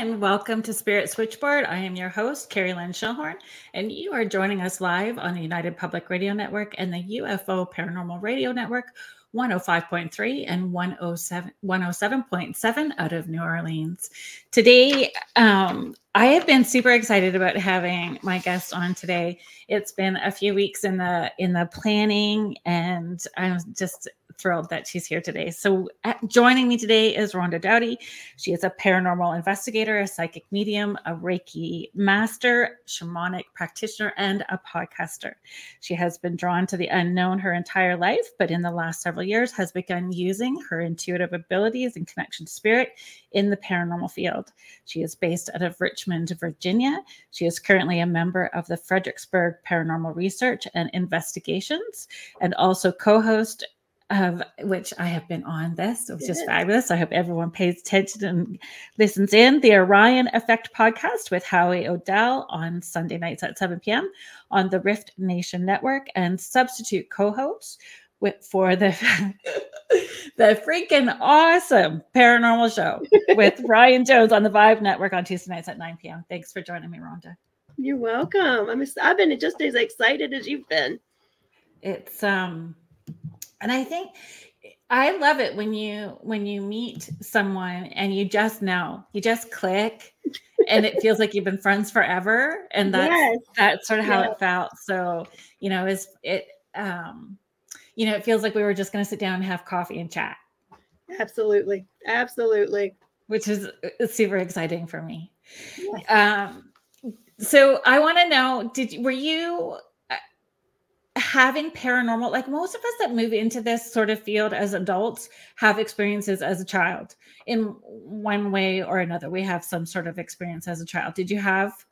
Everyone. Welcome to Spirit Switchboard. I am your host, Kerrilynn Shellhorn, and you are joining us live on the United Public Radio Network and the UFO Paranormal Radio Network, 105.3 and 107, 107.7 out of New Orleans. Today, um, I have been super excited about having my guest on today. It's been a few weeks in the in the planning, and I'm just thrilled that she's here today. So, uh, joining me today is Rhonda Doughty. She is a paranormal investigator, a psychic medium, a Reiki master, shamanic practitioner, and a podcaster. She has been drawn to the unknown her entire life, but in the last several years has begun using her intuitive abilities and connection to spirit in the paranormal field. She is based out of Richmond, Virginia. She is currently a member of the Fredericksburg Paranormal Research and Investigations and also co host of which I have been on this. It was just fabulous. I hope everyone pays attention and listens in. The Orion Effect podcast with Howie Odell on Sunday nights at 7 p.m. on the Rift Nation Network and substitute co-host with for the the freaking awesome paranormal show with Ryan Jones on the Vibe Network on Tuesday nights at 9 p.m. Thanks for joining me, Rhonda. You're welcome. I'm I've been just as excited as you've been. It's um and i think i love it when you when you meet someone and you just know you just click and it feels like you've been friends forever. And that's yes. that's sort of how it felt. So you know is it um you know it feels like we were just going to sit down and have coffee and chat. Absolutely. Absolutely. Which is uh, super exciting for me. Yes. um so i want to know did were you having paranormal like most of us that move into this sort of field as adults have experiences as a child in one way or another. We have some sort of experience as a child. Did you have?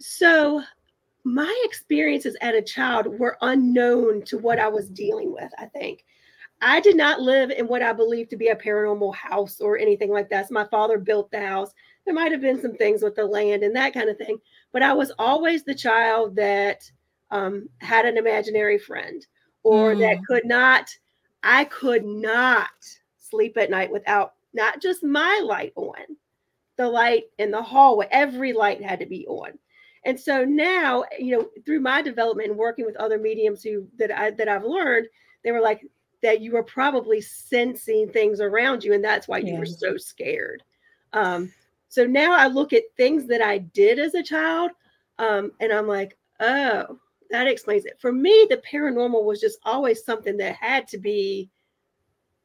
So my experiences as a child were unknown to what i was dealing with i think. I did not live in what i believe to be a paranormal house or anything like that. So my father built the house. There might have been some things with the land and that kind of thing but i was always the child that um, had an imaginary friend or mm. that could not, I could not sleep at night without not just my light on, the light in the hallway, every light had to be on. And so now, you know, through my development and working with other mediums who that I that I've learned, they were like that you were probably sensing things around you, and that's why you were so scared. Um, so now I look at things that I did as a child, um, and I'm like, oh, that explains it. For me, the paranormal was just always something that had to be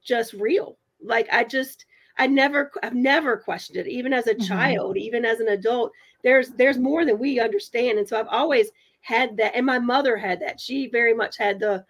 just real. Like I just I never I've never questioned it, even as a mm-hmm. child, even as an adult. There's there's more than we understand. And so I've always had that. And my mother had that. She very much had the,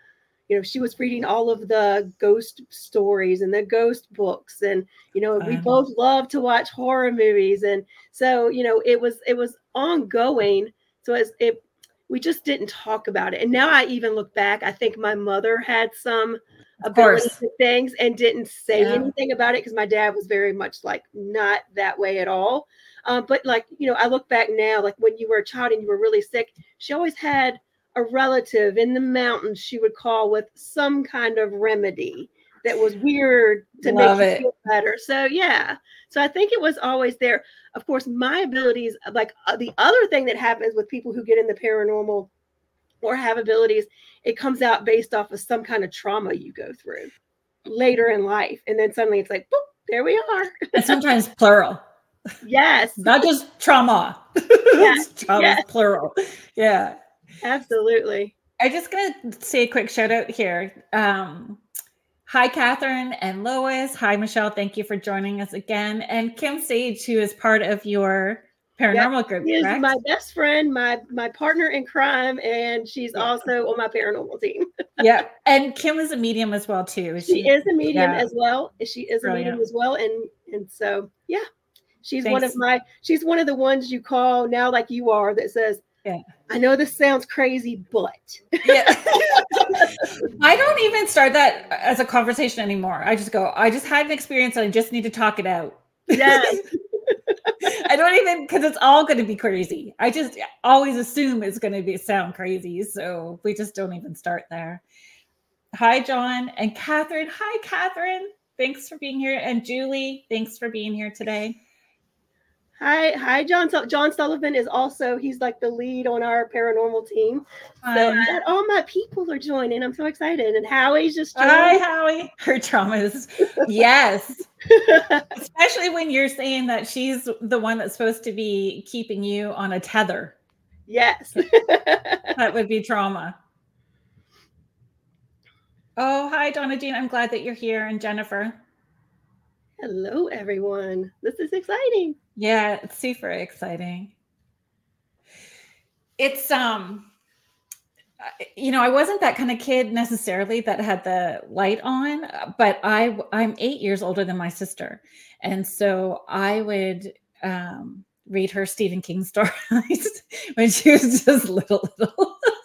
you know, she was reading all of the ghost stories and the ghost books. And, you know, uh-huh. we both love to watch horror movies. And so, you know, it was it was ongoing. So as it we just didn't talk about it. And now I even look back, I think my mother had some ability to things and didn't say yeah. anything about it because my dad was very much like not that way at all. Um, but like, you know, I look back now, like when you were a child and you were really sick, she always had a relative in the mountains she would call with some kind of remedy that was weird to Love make it. you feel better. So yeah, so I think it was always there. Of course, my abilities, like uh, the other thing that happens with people who get in the paranormal or have abilities, it comes out based off of some kind of trauma you go through later in life, and then suddenly it's like, boop, there we are. and sometimes plural. Yes. Not just trauma. Yes. trauma yes. plural. Yeah. Absolutely. I just gonna say a quick shout out here. Um, Hi, Catherine and Lois. Hi, Michelle. Thank you for joining us again. And Kim Sage, who is part of your paranormal group. She is my best friend, my my partner in crime, and she's yeah. also on my paranormal team. yeah, and Kim is a medium as well too. Is she, she, is a medium yeah. as well. She is Brilliant. a medium as well, and and so yeah, she's Thanks. one of my. She's one of the ones you call now, like you are, that says, yeah. I know this sounds crazy, but yeah. I don't even start that as a conversation anymore. I just go, I just had an experience and I just need to talk it out. Yes. I don't even because it's all going to be crazy. I just always assume it's going to be sound crazy, so we just don't even start there. Hi, John and Catherine. Hi, Catherine. Thanks for being here, and Julie. Thanks for being here today. Hi, hi, John. John Sullivan is also he's like the lead on our paranormal team. So um, all my people are joining. I'm so excited. And Howie's just joined. Hi, Howie. Her traumas. yes. Especially when you're saying that she's the one that's supposed to be keeping you on a tether. Yes. that would be trauma. Oh, hi, Donna Jean. I'm glad that you're here. And Jennifer. Hello, everyone. This is exciting. Yeah, it's super exciting. It's um you know, I wasn't that kind of kid necessarily that had the light on, but I I'm 8 years older than my sister. And so I would um read her Stephen King stories when she was just little little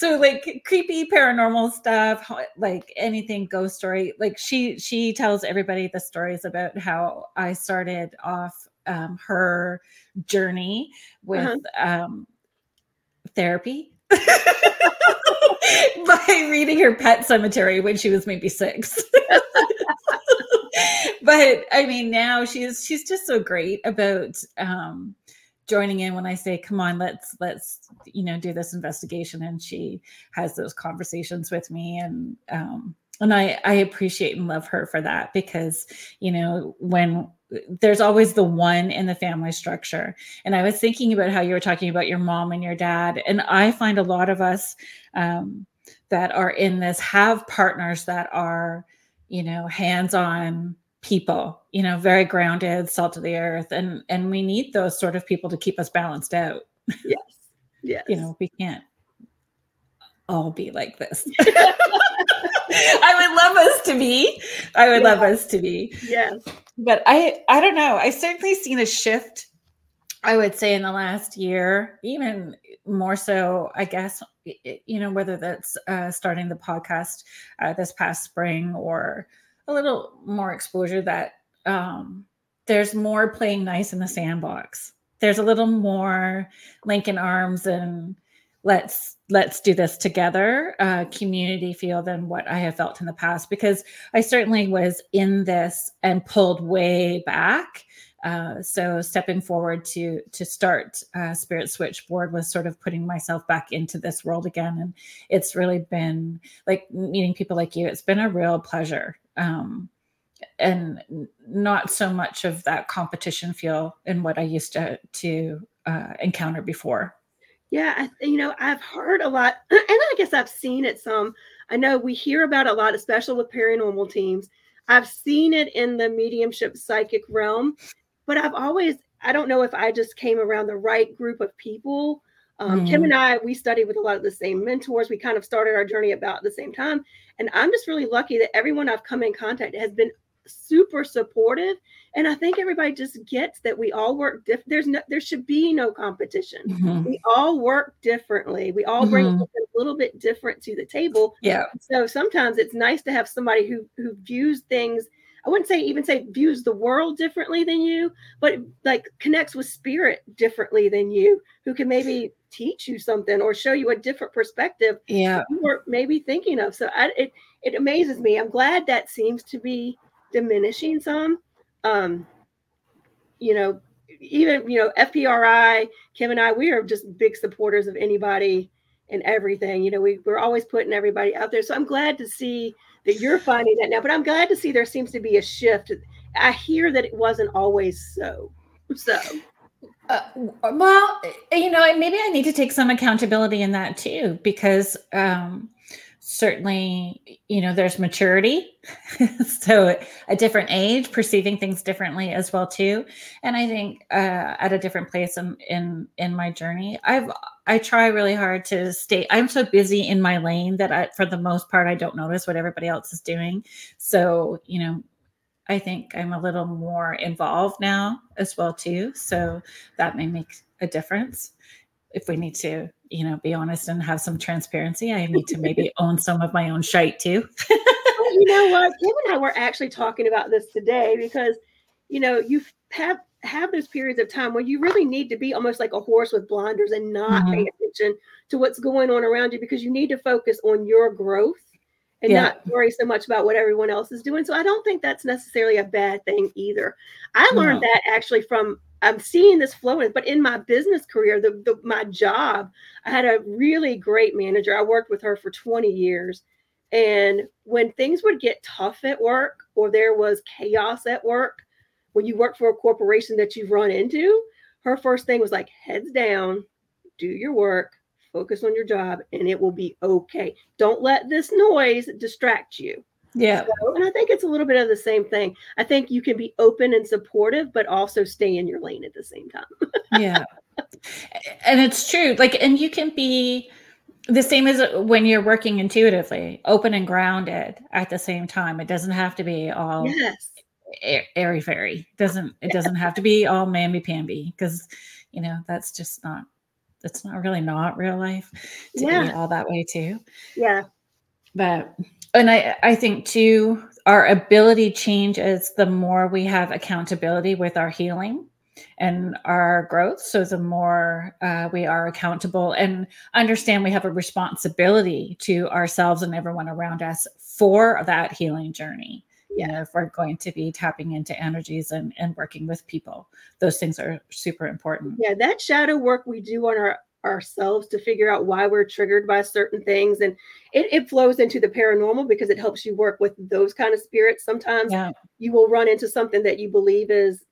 so like creepy paranormal stuff like anything ghost story like she she tells everybody the stories about how i started off um, her journey with uh-huh. um, therapy by reading her Pet Sematary when she was maybe six but i mean now she's she's just so great about um joining in when I say, "Come on, let's let's you know do this investigation," and she has those conversations with me, and um, and I I appreciate and love her for that because you know when there's always the one in the family structure, and I was thinking about how you were talking about your mom and your dad, and I find a lot of us um, that are in this have partners that are you know hands on people you know very grounded salt of the earth and and we need those sort of people to keep us balanced out. Yes. Yes. You know we can't all be like this. I would love us to be. I would yeah. love us to be. Yes. But i i don't know. I certainly seen a shift i would say in the last year even more so i guess you know whether that's uh, starting the podcast uh, this past spring or a little more exposure that um, there's more playing nice in the sandbox. There's a little more linking arms and let's let's do this together uh, community feel than what I have felt in the past because I certainly was in this and pulled way back. Uh, so stepping forward to to start uh, Spirit Switchboard was sort of putting myself back into this world again, and it's really been like meeting people like you. It's been a real pleasure um, and not so much of that competition feel in what I used to to uh, encounter before. Yeah, I, you know, I've heard a lot, and I guess I've seen it some. I know we hear about a lot, especially with paranormal teams. I've seen it in the mediumship psychic realm, but I've always, I don't know if I just came around the right group of people um, mm. Kim and I, we studied with a lot of the same mentors. We kind of started our journey about the same time. And I'm just really lucky that everyone I've come in contact has been super supportive. And I think everybody just gets that we all work different. There's no, there should be no competition. Mm-hmm. We all work differently. We all bring mm-hmm. a little bit different to the table. Yeah. So sometimes it's nice to have somebody who who views things I wouldn't say even say views the world differently than you, but like connects with spirit differently than you, who can maybe teach you something or show you a different perspective yeah. you were maybe thinking of. So I, it it amazes me. I'm glad that seems to be diminishing some. Um you know even you know fpri kim and i we are just big supporters of anybody and everything. You know we, we're always putting everybody out there. So i'm glad to see that you're finding that now but i'm glad to see there seems to be a shift. I hear that it wasn't always so so. Uh, well, you know, maybe I need to take some accountability in that too, because um, certainly, you know, there's maturity, so a different age, perceiving things differently as well too, and I think uh, at a different place in in in my journey, I've I try really hard to stay. I'm so busy in my lane that I, for the most part, I don't notice what everybody else is doing. So, you know, I think I'm a little more involved now as well too. So that may make a difference. If we need to, you know, be honest and have some transparency, I need to maybe own some of my own shite too. you know what? Kim and I were actually talking about this today because, you know, you have have those periods of time where you really need to be almost like a horse with blinders and not mm-hmm. pay attention to what's going on around you because you need to focus on your growth and yeah. not worry so much about what everyone else is doing. So I don't think that's necessarily a bad thing either. I learned no. that actually from I'm seeing this flowing, but in my business career, the, the my job, I had a really great manager. I worked with her for 20 years. And when things would get tough at work or there was chaos at work, when you work for a corporation that you've run into, her first thing was like heads down, do your work, focus on your job, and it will be okay. Don't let this noise distract you. Yeah. So, and I think it's a little bit of the same thing. I think you can be open and supportive, but also stay in your lane at the same time. yeah. And it's true. Like, and you can be the same as when you're working intuitively, open and grounded at the same time. It doesn't have to be all yes. airy fairy. Doesn't it doesn't have to be all mamby pamby because you know that's just not that's not really not real life to yeah. be all that way too. Yeah. But and I I think too our ability changes the more we have accountability with our healing and our growth. So the more uh, we are accountable and understand we have a responsibility to ourselves and everyone around us for that healing journey. Yeah. You know, if we're going to be tapping into energies and, and working with people, those things are super important. Yeah, that shadow work we do on our ourselves to figure out why we're triggered by certain things and it, it flows into the paranormal because it helps you work with those kind of spirits sometimes yeah. you will run into something that you believe is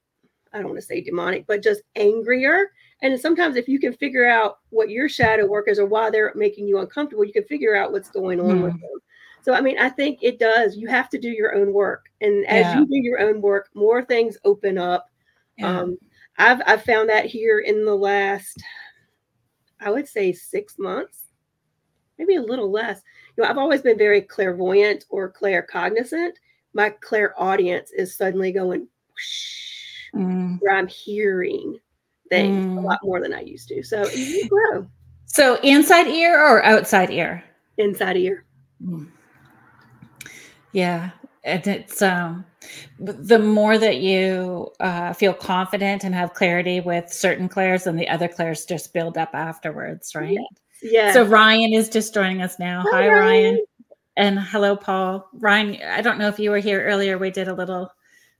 i don't want to say demonic but just angrier and sometimes if you can figure out what your shadow work is or why they're making you uncomfortable you can figure out what's going on mm. with them so i mean i think it does you have to do your own work and as yeah. you do your own work more things open up yeah. um, I've, I've found that here in the last I would say six months, maybe a little less. You know, I've always been very clairvoyant or claircognizant. My clairaudience is suddenly going whoosh, mm. where I'm hearing things mm. a lot more than I used to. So you grow. So inside ear or outside ear? Inside ear. Mm. Yeah. And it's um the more that you uh, feel confident and have clarity with certain clairs, and the other clairs just build up afterwards, right? Yeah. yeah. So Ryan is just joining us now. Hi, Hi Ryan. Ryan. And hello, Paul. Ryan, I don't know if you were here earlier. We did a little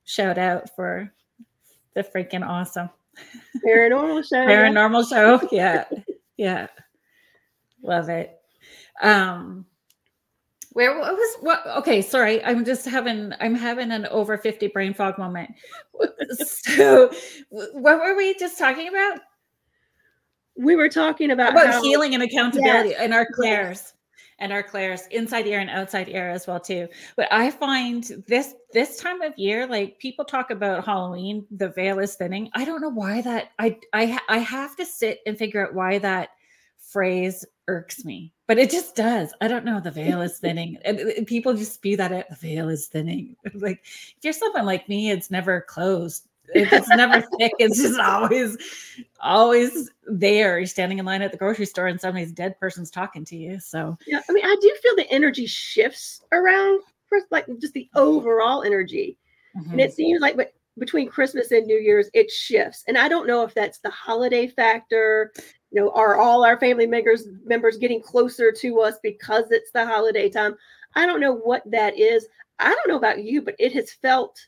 shout out for the freaking awesome paranormal show. paranormal show. Yeah. yeah. Love it. Um, where what was what? Okay, sorry. I'm just having I'm having an over 50 brain fog moment. so, what were we just talking about? We were talking about, about how, healing and accountability yes, and our clairs. Yes. And our clairs inside ear and outside ear as well too. But I find this this time of year, like people talk about Halloween, the veil is thinning. I don't know why that I I I have to sit and figure out why that phrase irks me, but it just does. I don't know. The veil is thinning, and, and people just spew that out. The veil is thinning. like if you're someone like me, it's never closed. It's never thick. It's just always, always there. You're standing in line at the grocery store, and somebody's dead person's talking to you. So yeah, I mean, I do feel the energy shifts around, for, like just the overall energy, mm-hmm. and it seems like, but between Christmas and New Year's, it shifts. And I don't know if that's the holiday factor you know are all our family members members getting closer to us because it's the holiday time? I don't know what that is. I don't know about you but it has felt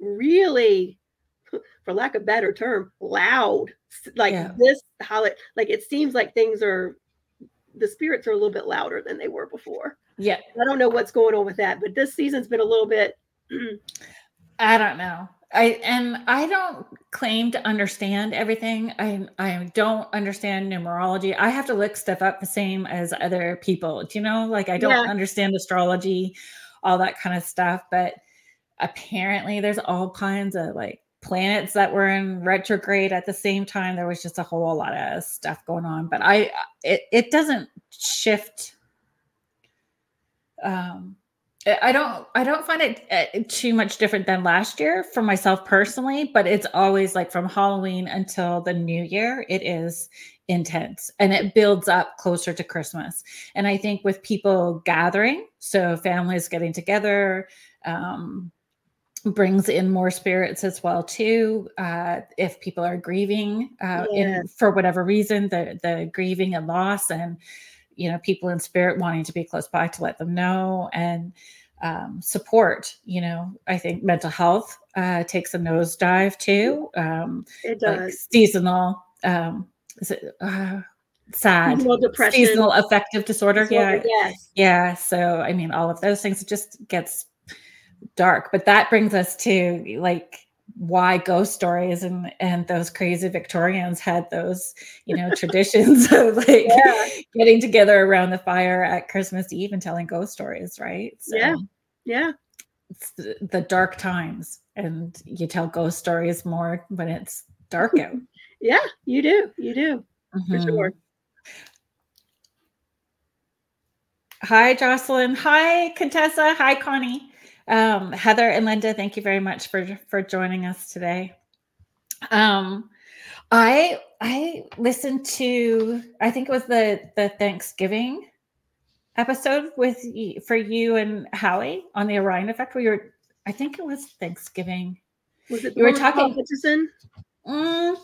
really for lack of better term loud like yeah. this holiday like it seems like things are the spirits are a little bit louder than they were before. Yeah. I don't know what's going on with that but this season's been a little bit i don't know I and I don't claim to understand everything. I I don't understand numerology. I have to look stuff up the same as other people. Do you know? Like I don't yeah. understand astrology, all that kind of stuff. But apparently, there's all kinds of like planets that were in retrograde at the same time. There was just a whole lot of stuff going on. But I it it doesn't shift. Um, I don't I don't find it uh, too much different than last year for myself personally, but it's always like from Halloween until the new year it is intense and it builds up closer to Christmas. And I think with people gathering, so families getting together, um, brings in more spirits as well too uh, if people are grieving uh, yeah. in, for whatever reason the the grieving and loss and you know people in spirit wanting to be close by to let them know and um, support you know i think mental health uh, takes a nosedive too um, it does like seasonal um, is it uh, sad Seasonal depression. seasonal affective disorder, Disorder, yeah Yes. yeah so i mean all of those things it just gets dark but that brings us to like why ghost stories and and those crazy victorians had those you know traditions of like Yeah. getting together around the fire at christmas eve and telling ghost stories right so Yeah. Yeah. it's the, the dark times and you tell ghost stories more when it's dark out Yeah. You do. You do. For Mhm. sure. Hi, Jocelyn. Hi, Contessa. Hi, Connie. Um, Heather and Linda, thank you very much for for joining us today. Um, I I listened to I think it was the the Thanksgiving episode with for you and Howie on the Orion effect. Where you were, I think it was Thanksgiving. Was it You were the one with Paul talking- Hutchison? Mm,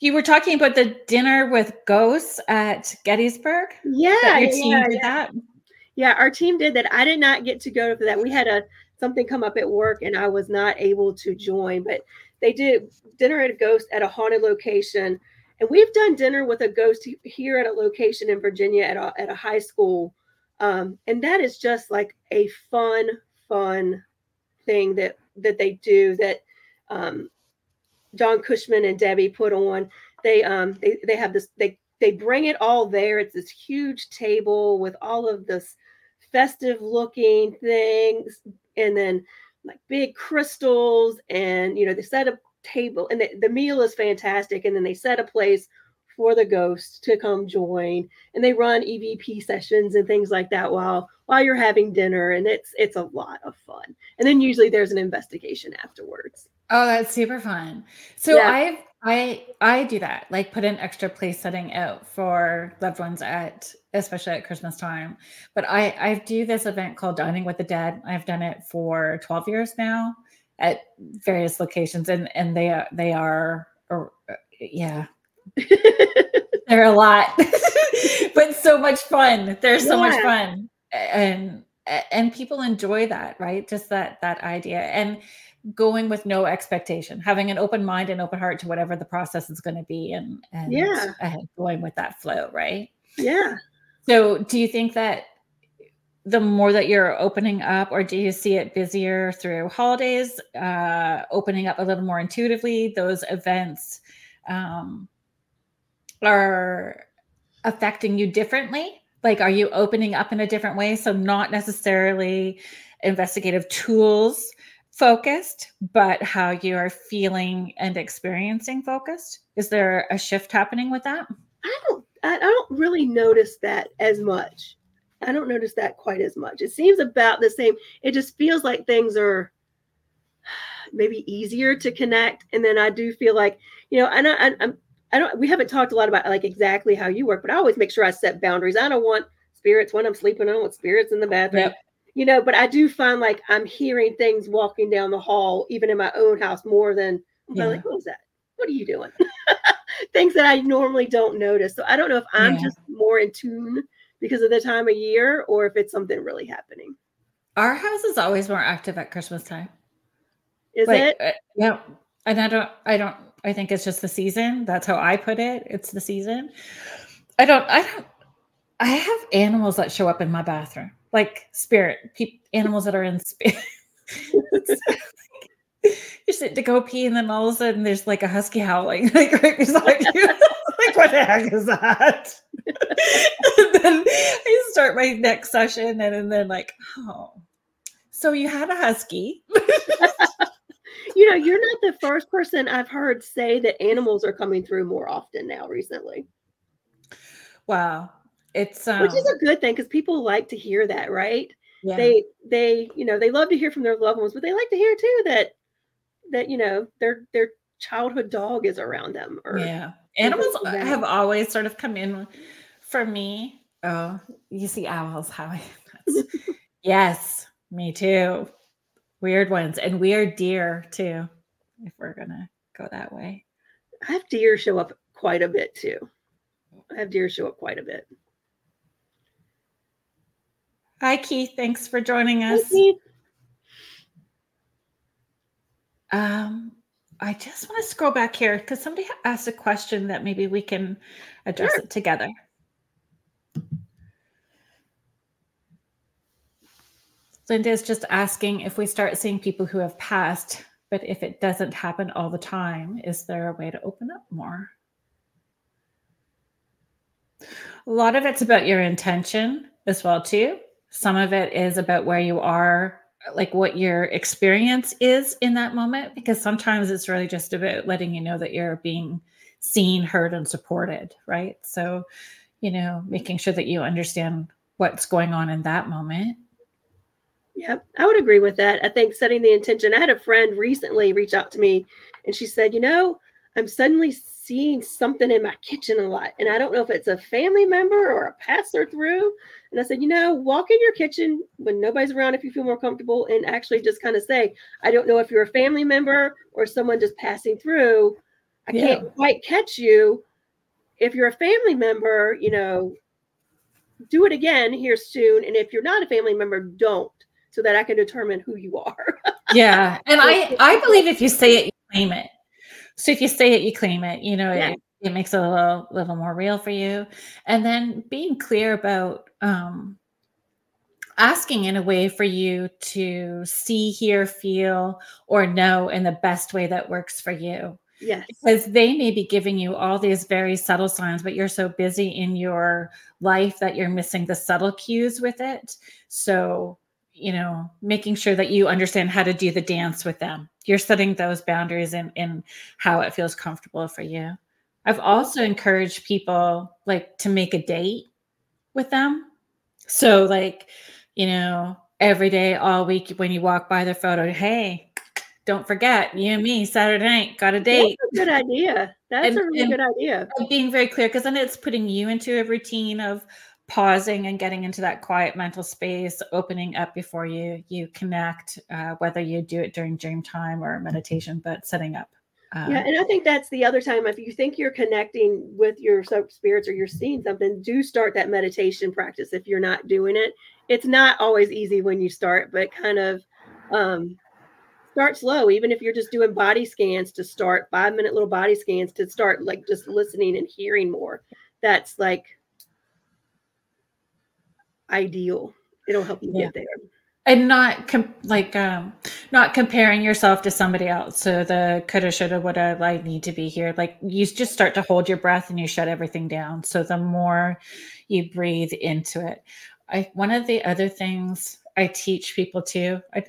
you were talking about the dinner with ghosts at Gettysburg. Yeah. Your team yeah, did yeah. that. Yeah, our team did that. I did not get to go to that. We had a something come up at work and I was not able to join, but they did dinner at a ghost at a haunted location. And we've done dinner with a ghost here at a location in Virginia at a, at a high school. Um, and that is just like a fun, fun thing that that they do that um, John Cushman and Debbie put on. They um they they have this they they bring it all there. It's this huge table with all of this festive looking things and then like big crystals and you know they set a table and the, the meal is fantastic and then they set a place for the ghosts to come join and they run evp sessions and things like that while while you're having dinner and it's it's a lot of fun and then usually there's an investigation afterwards Oh, that's super fun. So Yeah. I I I do that. Like put an extra place setting out for loved ones at especially at Christmas time. But I I do this event called Dining with the Dead. I've done it for 12 years now at various locations and and they are they are or, uh, yeah, they're a lot. but so much fun. They're so much fun. And and people enjoy that, right? Just that that idea. And going with no expectation, having an open mind and open heart to whatever the process is going to be, and and Yeah. uh, going with that flow, right? yeah So, do you think that the more that you're opening up, or do you see it busier through holidays, uh, opening up a little more intuitively? Those events um, are affecting you differently. Like, are you opening up in a different way? So, not necessarily investigative tools focused, but how you are feeling and experiencing focused. Is there a shift happening with that? I don't I don't really notice that as much. I don't notice that quite as much. It seems about the same. It just feels like things are maybe easier to connect. And then I do feel like, you know, and I, I, I'm I don't we haven't talked a lot about like exactly how you work, but I always make sure I set boundaries. I don't want spirits when I'm sleeping, I don't want spirits in the bathroom. Yep. You know, but I do find like I'm hearing things walking down the hall, even in my own house, more than Yeah. like, what is that? What are you doing? things that I normally don't notice. So I don't know if I'm Yeah. just more in tune because of the time of year or if it's something really happening. Our house is always more active at Christmas time. Is Like, it? uh, yeah. And I don't, I don't, I think it's just the season. That's how I put it. It's the season. I don't, I don't, I have animals that show up in my bathroom, like spirit, pe- animals that are in spirit. You're sitting to go pee, and then all of a sudden there's like a husky howling, like right beside you. like, what the heck is that? and then I start my next session, and, and then like, oh, so you had a husky. You know, you're not the first person I've heard say that animals are coming through more often now recently, Wow. It's um, which is a good thing because people like to hear that, right? yeah. They they you know they love to hear from their loved ones, but they like to hear too that that you know their their childhood dog is around them or yeah. Animals like have always sort of come in for me. Oh, you see owls, how I yes, me too. Weird ones and weird deer too, if we're gonna go that way. I have deer show up quite a bit too. I have deer show up quite a bit. Hi, Keith. Thanks for joining us. Um, I just want to scroll back here because somebody asked a question that maybe we can address sure. it together. Linda is just asking if we start seeing people who have passed, but if it doesn't happen all the time, is there a way to open up more? A lot of it's about your intention as well too. Some of it is about where you are, like what your experience is in that moment because sometimes it's really just about letting you know that you're being seen, heard and supported, right? So, you know, making sure that you understand what's going on in that moment yeah, I would agree with that. I think setting the intention. I had a friend recently reach out to me and she said, You know, I'm suddenly seeing something in my kitchen a lot. And I don't know if it's a family member or a passer through. And I said, You know, walk in your kitchen when nobody's around if you feel more comfortable and actually just kind of say, I don't know if you're a family member or someone just passing through. I yeah. can't quite catch you. If you're a family member, you know, do it again here soon. And if you're not a family member, don't so that I can determine who you are. yeah. And I, I believe if you say it, you claim it. So if you say it, you claim it, you know, yeah. it, it makes it a little, little more real for you. And then being clear about, um, asking in a way for you to see, hear, feel, or know in the best way that works for you. Yes. Because they may be giving you all these very subtle signs, but you're so busy in your life that you're missing the subtle cues with it. So you know making sure that you understand how to do the dance with them. You're setting those boundaries in in how it feels comfortable for you. I've also encouraged people like to make a date with them. So like you know every day all week when you walk by their photo hey don't forget you and me saturday night got a date. that's a good idea. That's and, a really good idea. Being very clear because then it's putting you into a routine of pausing and getting into that quiet mental space opening up before you you connect uh, whether you do it during dream time or meditation but setting up uh, yeah and i think that's the other time if you think you're connecting with your spirits or you're seeing something do start that meditation practice if you're not doing it. It's not always easy when you start but kind of um start slow even if you're just doing body scans to start five minute little body scans to start like just listening and hearing more. That's like ideal. It'll help you yeah. get there. And not com- like um not comparing yourself to somebody else. So the coulda, shoulda, woulda, I need to be here. Like you just start to hold your breath and you shut everything down. So the more you breathe into it. I one of the other things I teach people too. I,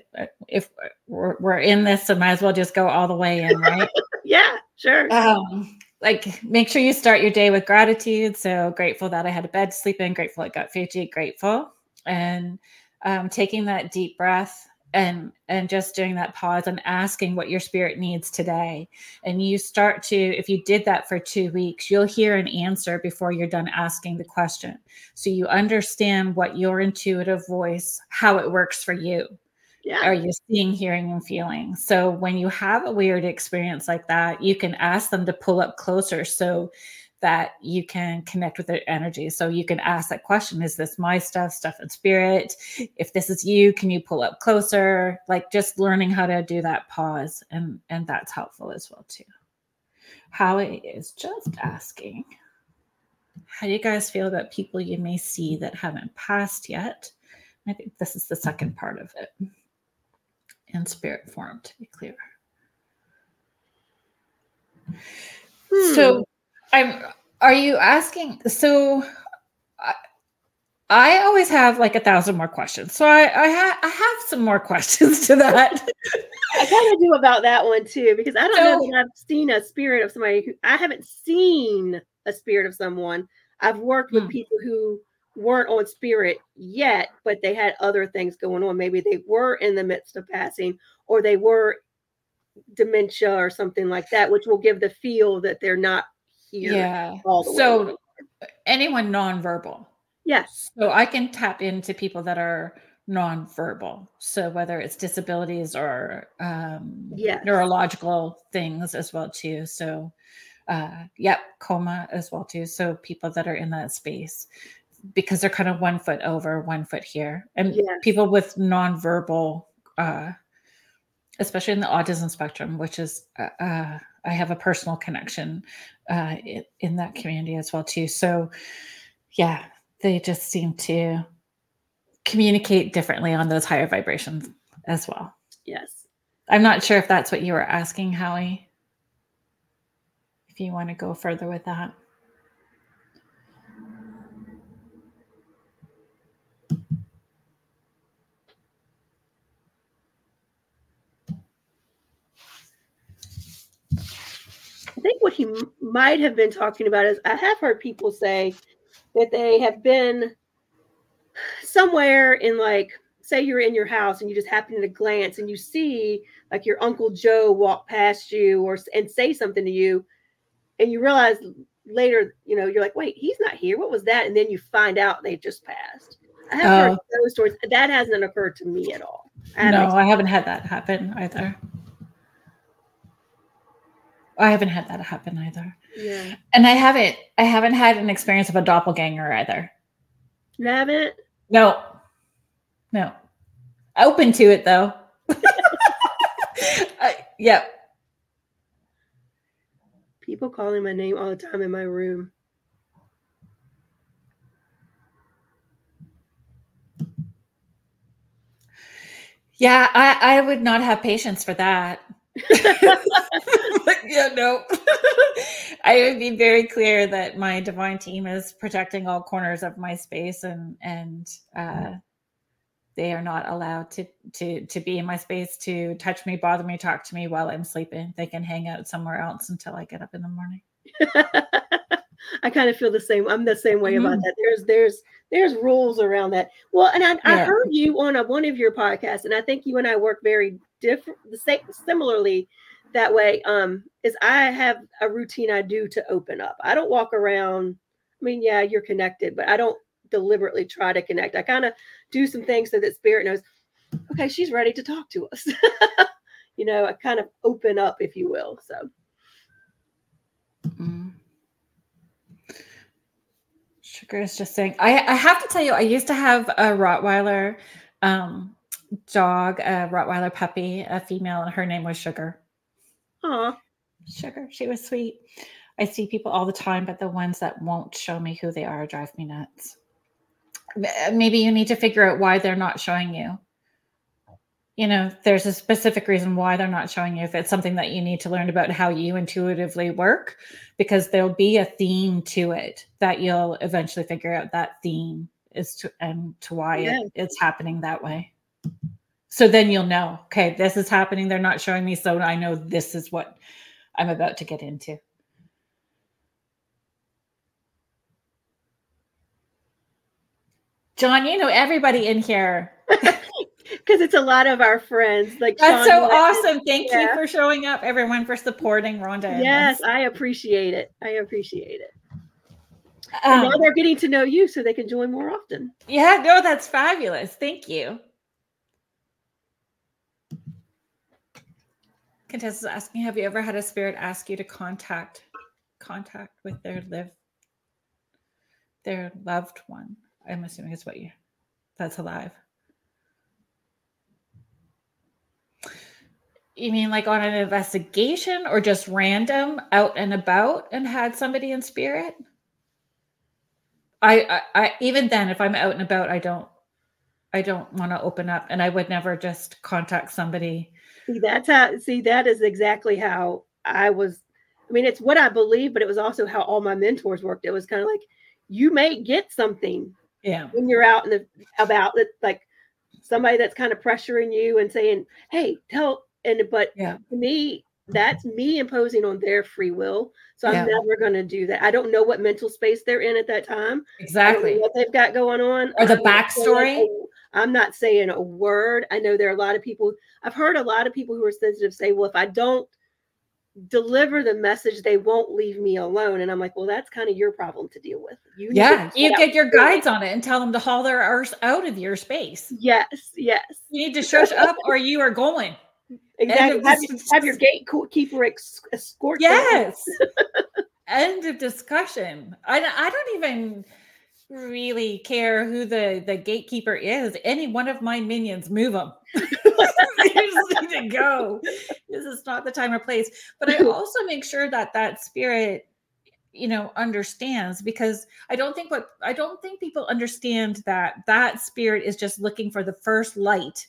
if we're, we're in this, so might as well just go all the way in, right? yeah, sure. Um, like make sure you start your day with gratitude. So grateful that I had a bed to sleep in, grateful I got food grateful. And um, taking that deep breath and and just doing that pause and asking what your spirit needs today and you start to if you did that for 2 weeks you'll hear an answer before you're done asking the question so you understand what your intuitive voice how it works for you yeah. are you seeing, hearing, and feeling? So when you have a weird experience like that, you can ask them to pull up closer so that you can connect with their energy. So you can ask that question Is this my stuff, stuff and spirit? If this is you, can you pull up closer? Like just learning how to do that pause. And, and that's helpful as well, too. Howie is just asking How do you guys feel about people you may see that haven't passed yet? I think this is the second part of it in spirit form, to be clear. Hmm. So, I'm. Are you asking? So, I, I always have like a thousand more questions. So I I, ha- I have some more questions to that. I kind of do about that one too because I don't so, know that I've seen a spirit of somebody who I haven't seen a spirit of someone. I've worked with hmm. people who weren't on spirit yet, but they had other things going on. Maybe they were in the midst of passing or they were dementia or something like that, which will give the feel that they're not here. Yeah. so anyone nonverbal. Yes. So I can tap into people that are nonverbal. So whether it's disabilities or um, yes. neurological things as well too. So uh, yep, coma as well too. So people that are in that space because they're kind of one foot over, one foot here. And Yes. people with nonverbal, uh, especially in the autism spectrum, which is, uh, uh, I have a personal connection uh, in, in that community as well too. So, yeah, they just seem to communicate differently on those higher vibrations as well. Yes. I'm not sure if that's what you were asking, Howie. If you want to go further with that. I think what he m- might have been talking about is I have heard people say that they have been somewhere in like say you're in your house and you just happen to glance and you see like your uncle Joe walk past you or s- and say something to you and you realize later you know you're like wait he's not here. What was that? And then you find out they just passed. I have heard oh. those stories. That hasn't occurred to me at all. I No, I haven't had that happen either. I haven't had that happen either. yeah And I haven't I haven't had an experience of a doppelganger either. you haven't No. No. Open to it though. I, yep. people calling my name all the time in my room Yeah, I, I would not have patience for that. Yeah, no. I would be very clear that my divine team is protecting all corners of my space and and uh they are not allowed to to to be in my space to touch me, bother me, talk to me while I'm sleeping. They can hang out somewhere else until I get up in the morning. I kind of feel the same. I'm the same way about Mhm. that. There's there's there's rules around that. Well, and I, I heard you on a, one of your podcasts, and I think you and I work very different, the same, similarly that way. Um, is I have a routine I do to open up. I don't walk around. I mean, yeah, you're connected, but I don't deliberately try to connect. I kind of do some things so that spirit knows, okay, she's ready to talk to us. you know, I kind of open up, if you will. So Mm. Sugar is just saying, I, I have to tell you, I used to have a Rottweiler um, dog, a Rottweiler puppy, a female, and her name was Sugar. Aw. Sugar, she was sweet. I see people all the time, but the ones that won't show me who they are drive me nuts. Maybe you need to figure out why they're not showing you. You know, there's a specific reason why they're not showing you. If it's something that you need to learn about how you intuitively work, because there'll be a theme to it that you'll eventually figure out that theme is to and to why Yeah. it, it's happening that way. So then you'll know, okay, this is happening. They're not showing me, so I know this is what I'm about to get into. John, you know everybody in here. because it's a lot of our friends. Like That's Sean so West. awesome. Thank you for showing up, everyone, for supporting Rhonda. Yes. I appreciate it. I appreciate it. And now Um, they're getting to know you, so they can join more often. yeah, no, that's fabulous. Thank you. Contessa's asking, have you ever had a spirit ask you to contact contact with their live their loved one? I'm assuming it's what you that's alive. You mean like on an investigation or just random out and about and had somebody in spirit? I, I, I even then, if I'm out and about, I don't, I don't want to open up, and I would never just contact somebody. See, that's how. See, that is exactly how I was. I mean, it's what I believe, but it was also how all my mentors worked. It was kind of like you may get something Yeah, when you're out and about it, like somebody that's kind of pressuring you and saying, "Hey, tell." And but Yeah. to me, that's me imposing on their free will. So I'm never going to do that. I don't know what mental space they're in at that time. I don't know exactly. what they've got going on. Or the I'm not saying backstory. a- I'm not saying a word. I know there are a lot of people. I've heard a lot of people who are sensitive say, "Well, if I don't deliver the message, they won't leave me alone." And I'm like, "Well, that's kind of your problem to deal with. You Yeah, you get out your guides on it and tell them to haul their arse out of your space. Yes, yes, You need to shush up, or you are going. Exactly. Have, dis- your- have your gatekeeper ex- escort. Yes. End of discussion. I, I don't even really care who the the gatekeeper is. Any one of my minions, move them. to go. This is not the time or place. But I also make sure that that spirit you know understands because i don't think what i don't think people understand that that spirit is just looking for the first light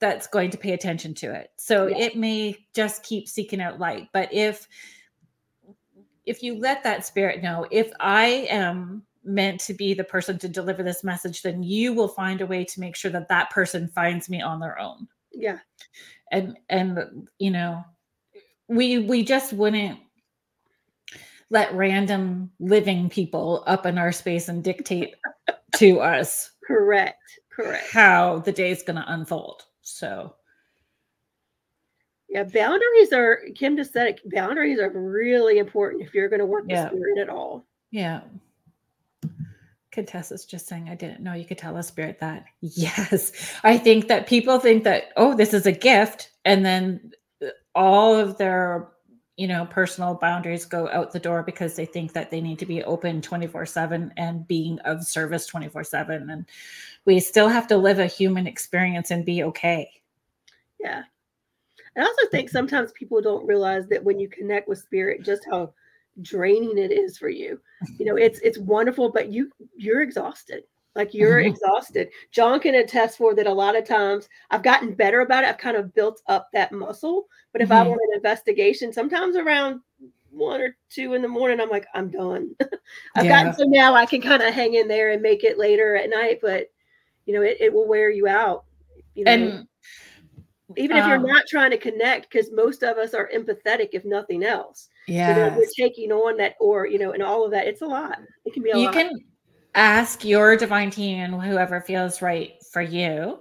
that's going to pay attention to it. So yeah. it may just keep seeking out light. But if if you let that spirit know if i am meant to be the person to deliver this message then you will find a way to make sure that that person finds me on their own. Yeah. And and you know we we just wouldn't let random living people up in our space and dictate to us correct correct. how the day is going to unfold so yeah boundaries are kim just said it boundaries are really important if you're going to work yeah. the spirit at all yeah Contessa's just saying, I didn't know you could tell a spirit that. Yes. I think that people think that, oh, this is a gift. And then uh, all of their you know personal boundaries go out the door because they think that they need to be open 24/7 and being of service 24/7 and we still have to live a human experience and be okay. Yeah. I also think sometimes people don't realize that when you connect with spirit just how draining it is for you. You know, it's it's wonderful but you you're exhausted. Like you're mm-hmm. exhausted. John can attest for that a lot of times I've gotten better about it. I've kind of built up that muscle. But if mm-hmm. I want an investigation, sometimes around one or two in the morning, I'm like, I'm done. I've yeah. gotten so now I can kind of hang in there and make it later at night, but you know, it, it will wear you out. You know, and even if you're um, not trying to connect, because most of us are empathetic, if nothing else. Yeah. So we're taking on that, or you know, and all of that. It's a lot. It can be a you lot. can ask your divine team and whoever feels right for you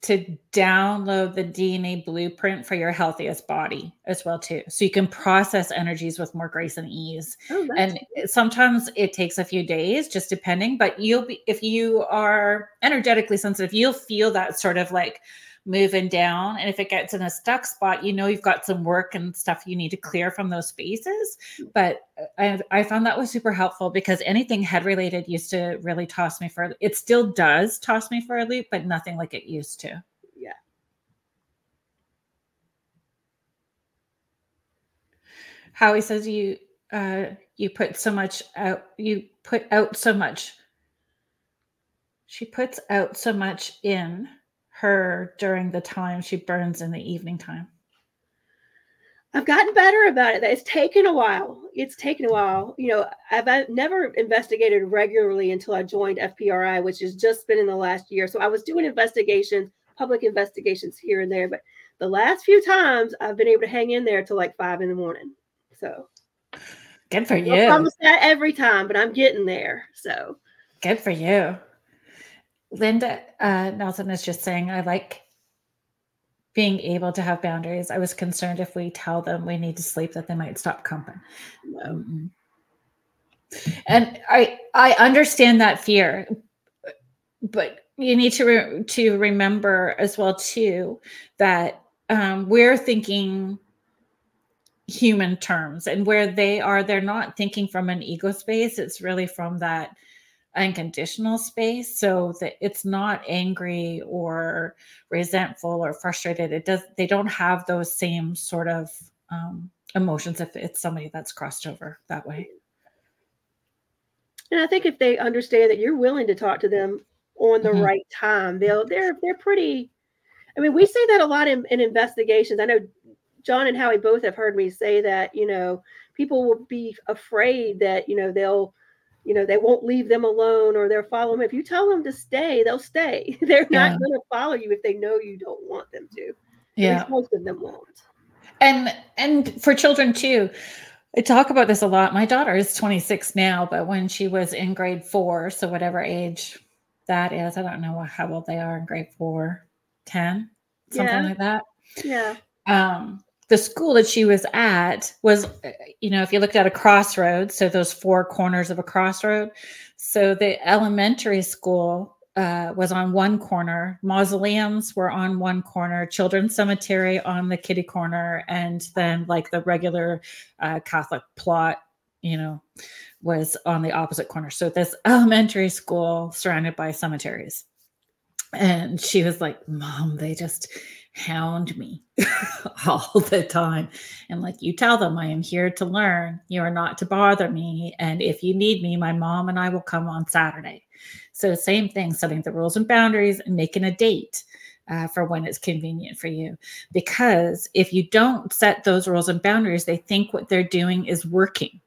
to download the DNA blueprint for your healthiest body as well too. So you can process energies with more grace and ease. Oh, and sometimes it takes a few days just depending, but you'll be if you are energetically sensitive, you'll feel that sort of like moving down. And if it gets in a stuck spot, you know you've got some work and stuff you need to clear from those spaces. But I, I found that was super helpful because anything head related used to really toss me for it still does toss me for a loop, but nothing like it used to. Yeah. Howie says you uh you put so much out you put out so much she puts out so much in her during the time she burns in the evening time? I've gotten better about it. It's taken a while. It's taken a while. You know, I've never investigated regularly until I joined FPRI, which has just been in the last year. So I was doing investigations, public investigations here and there, but the last few times I've been able to hang in there till like five in the morning. So good for you. I promise that every time, but I'm getting there. So good for you. Linda uh, Nelson is just saying, I like being able to have boundaries. I was concerned if we tell them we need to sleep that they might stop comping. Um, and I I understand that fear, but you need to re- to remember as well too that um, we're thinking human terms, and where they are, they're not thinking from an ego space. It's really from that unconditional space so that it's not angry or resentful or frustrated. It does they don't have those same sort of um, emotions if it's somebody that's crossed over that way. And i think if they understand that you're willing to talk to them on the mm-hmm. right time they'll they're they're pretty i mean we say that a lot in, in investigations. I know john and howie both have heard me say that you know people will be afraid that you know they'll you know they won't leave them alone or they'll follow them if you tell them to stay they'll stay they're yeah. not going to follow you if they know you don't want them to yeah most of them won't and and for children too I talk about this a lot. My daughter is 26 now, but when she was in grade four, so whatever age that is, I don't know how old they are in grade four, 10, something yeah. like that. Yeah. Um, the school that she was at was, uh, you know, if you looked at a crossroad, so those four corners of a crossroad. So the elementary school uh, was on one corner, mausoleums were on one corner, children's cemetery on the kitty corner, and then like the regular uh, Catholic plot you know, was on the opposite corner. So this elementary school surrounded by cemeteries. And she was like, Mom, they just hound me all the time. And like, you tell them I am here to learn. You are not to bother me. And if you need me, my mom and I will come on Saturday. So, same thing, setting the rules and boundaries and making a date. Uh, for when it's convenient for you. Because if you don't set those rules and boundaries, they think what they're doing is working.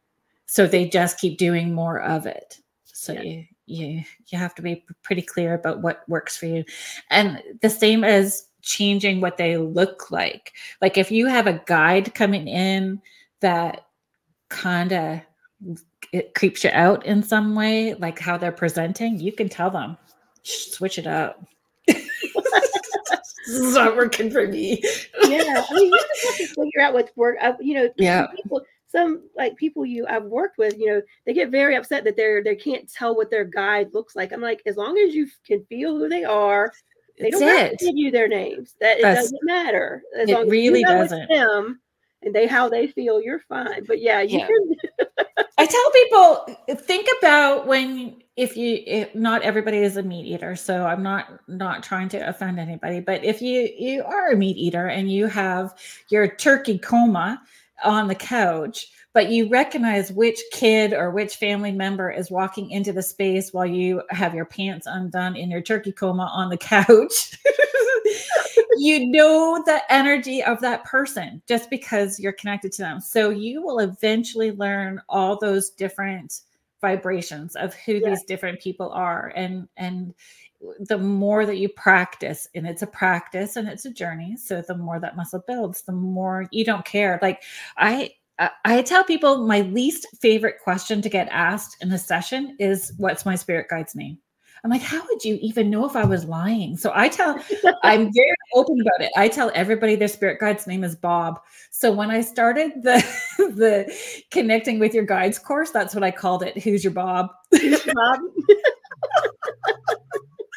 So they just keep doing more of it. So yeah. you you you have to be pretty clear about what works for you. And the same as changing what they look like. Like if you have a guide coming in that kind of it creeps you out in some way, like how they're presenting, you can tell them, switch it up. this is not working for me. yeah, I mean, you just have to figure out what's work. Uh, you know, yeah. People, some like people you I've worked with, you know, they get very upset that they're they can't tell what their guide looks like. I'm like, as long as you can feel who they are, they don't have to give you their names. That it That's, doesn't matter. As it really doesn't. them and they how they feel, you're fine. But yeah, you yeah. can. I tell people think about when if you if not everybody is a meat eater, so I'm not not trying to offend anybody, but if you you are a meat eater and you have your turkey coma on the couch but you recognize which kid or which family member is walking into the space while you have your pants undone in your turkey coma on the couch. you know the energy of that person just because you're connected to them. So you will eventually learn all those different vibrations of who yeah. these different people are and and the more that you practice and it's a practice and it's a journey so the more that muscle builds the more you don't care like i Uh, I tell people my least favorite question to get asked in a session is what's my spirit guide's name? I'm like, how would you even know if I was lying? So I tell, I'm very open about it. I tell everybody their spirit guide's name is Bob. So when I started the the connecting with your guides course, that's what I called it. Who's your Bob? Who's Bob?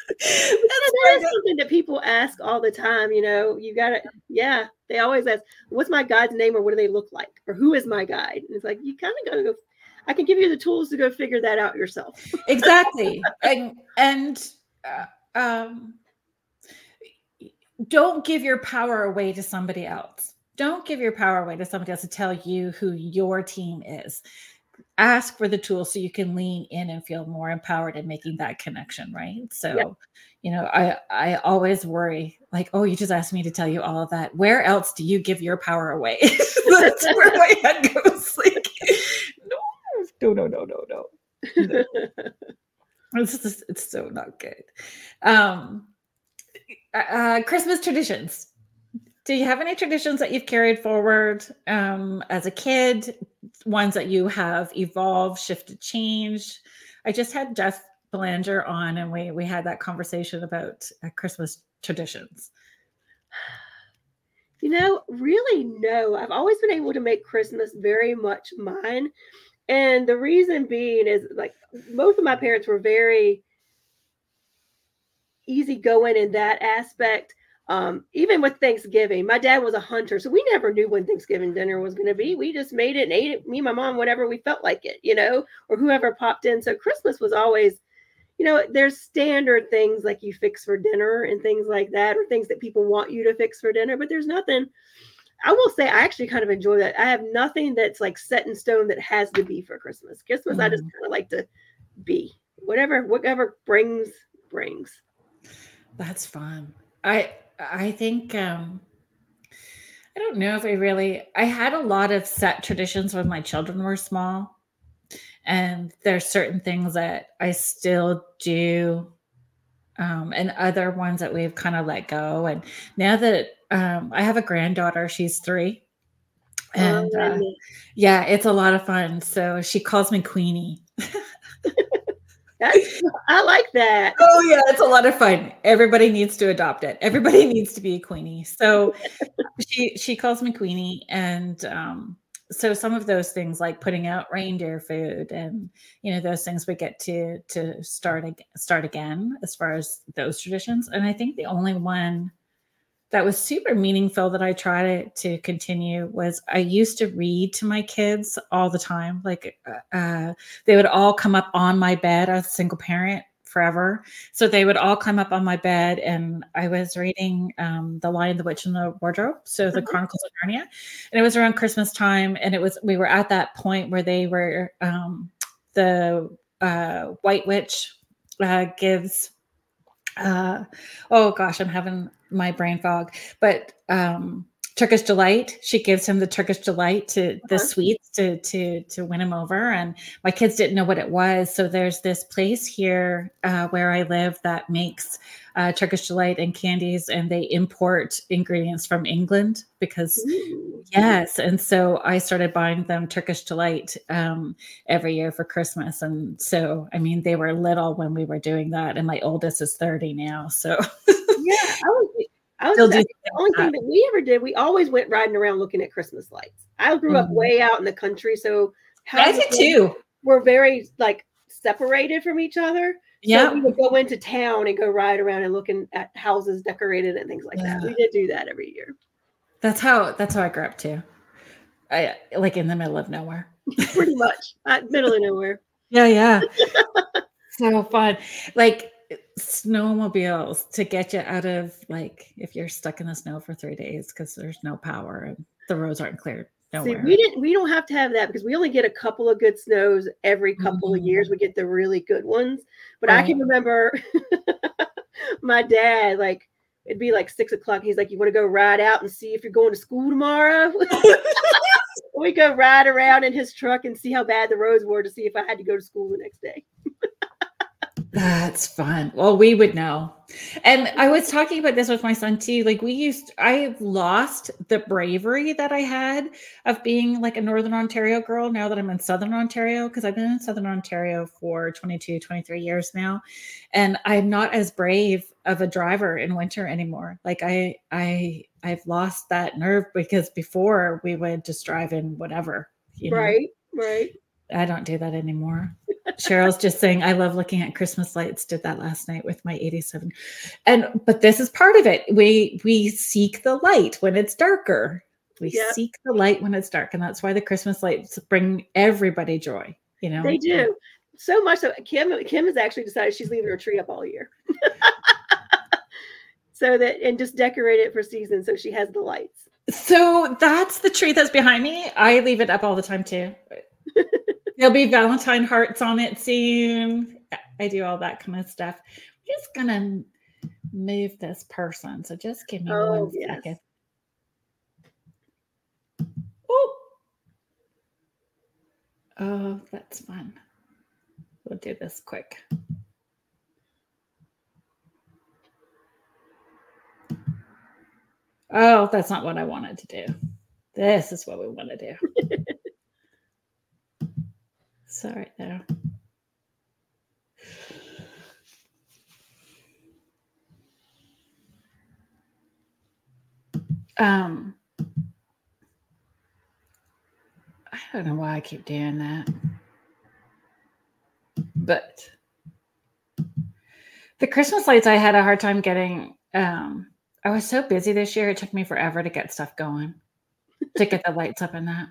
That's something that people ask all the time. You know, you got to, yeah, they always ask, what's my guide's name or what do they look like? Or who is my guide? And it's like, you kind of got to go, I can give you the tools to go figure that out yourself. exactly. and, and, uh, um, don't give your power away to somebody else. Don't give your power away to somebody else to tell you who your team is ask for the tools so you can lean in and feel more empowered in making that connection right? So yeah. you know i i always worry like oh you just asked me to tell you all of that. Where else do you give your power away? That's where my head goes like no no no no no no, it's just, it's so not good. Um uh, christmas traditions do you have any traditions that you've carried forward um, as a kid ones that you have evolved, shifted, changed. I just had Jeff Belanger on, and we we had that conversation about uh, Christmas traditions. You know, really, no. I've always been able to make Christmas very much mine, and the reason being is like both of my parents were very easygoing in that aspect um, even with Thanksgiving, my dad was a hunter, so we never knew when Thanksgiving dinner was going to be. We just made it and ate it, me and my mom, whenever we felt like it, you know, or whoever popped in. So Christmas was always, you know, there's standard things like you fix for dinner and things like that, or things that people want you to fix for dinner, but there's nothing. I will say I actually kind of enjoy that. I have nothing that's like set in stone that has to be for Christmas. Christmas, mm. I just mm. kind of like to be whatever, whatever brings, brings. That's fun. I I think um, I don't know if I really I had a lot of set traditions when my children were small. And there's certain things that I still do um, and other ones that we've kind of let go. And now that um, I have a granddaughter, she's three. And oh, uh, yeah, it's a lot of fun. So she calls me Queenie. That's, I like that. Oh yeah, it's a lot of fun. Everybody needs to adopt it. Everybody needs to be a queenie. So she she calls me Queenie, and um, so some of those things like putting out reindeer food and you know those things we get to to start start again as far as those traditions. And I think the only one that was super meaningful that I try to, to continue was I used to read to my kids all the time. Like uh, uh, they would all come up on my bed. I was a single parent forever. So they would all climb up on my bed and I was reading um, The Lion, the Witch, and the Wardrobe. So the mm-hmm. Chronicles of Narnia. And it was around Christmas time. And it was, we were at that point where they were, um, the uh, White Witch uh, gives uh oh gosh i'm having my brain fog but um turkish delight she gives him the turkish delight to the uh-huh. sweets to to to win him over and my kids didn't know what it was so there's this place here uh, where i live that makes uh, Turkish delight and candies, and they import ingredients from England because Ooh. yes, and so I started buying them Turkish delight um, every year for Christmas, and so I mean they were little when we were doing that, and my oldest is thirty now, so yeah, I was. I was the only thing that we ever did, we always went riding around looking at Christmas lights. I grew mm-hmm. up way out in the country, so I did too. We're very like separated from each other. Yeah. So we would go into town and go ride around and looking at houses decorated and things like yeah. that. We did do that every year. That's how that's how I grew up too. I like in the middle of nowhere. Pretty much. middle of nowhere. Yeah, yeah. so fun. Like snowmobiles to get you out of like if you're stuck in the snow for three days because there's no power and the roads aren't cleared. See, we didn't. We don't have to have that because we only get a couple of good snows every couple mm-hmm. of years. We get the really good ones. But right. I can remember my dad like it'd be like six o'clock. He's like, "You want to go ride out and see if you're going to school tomorrow?" we go ride around in his truck and see how bad the roads were to see if I had to go to school the next day. That's fun. Well, we would know. And I was talking about this with my son too. Like we used I've lost the bravery that I had of being like a Northern Ontario girl now that I'm in Southern Ontario because I've been in Southern Ontario for 22, 23 years now. And I'm not as brave of a driver in winter anymore. Like I I I've lost that nerve because before we would just drive in whatever. You know? Right, right. I don't do that anymore. Cheryl's just saying, I love looking at Christmas lights. Did that last night with my 87. And but this is part of it. We we seek the light when it's darker. We yep. seek the light when it's dark. And that's why the Christmas lights bring everybody joy. You know, they do. So much so Kim Kim has actually decided she's leaving her tree up all year. so that and just decorate it for season so she has the lights. So that's the tree that's behind me. I leave it up all the time too. There'll be Valentine hearts on it soon. I do all that kind of stuff. I'm just gonna move this person. So just give me oh, one yes. second. Oh, oh, that's fun. We'll do this quick. Oh, that's not what I wanted to do. This is what we want to do. Sorry there. Um, I don't know why I keep doing that, but the Christmas lights, I had a hard time getting. Um, I was so busy this year; it took me forever to get stuff going, to get the lights up and that.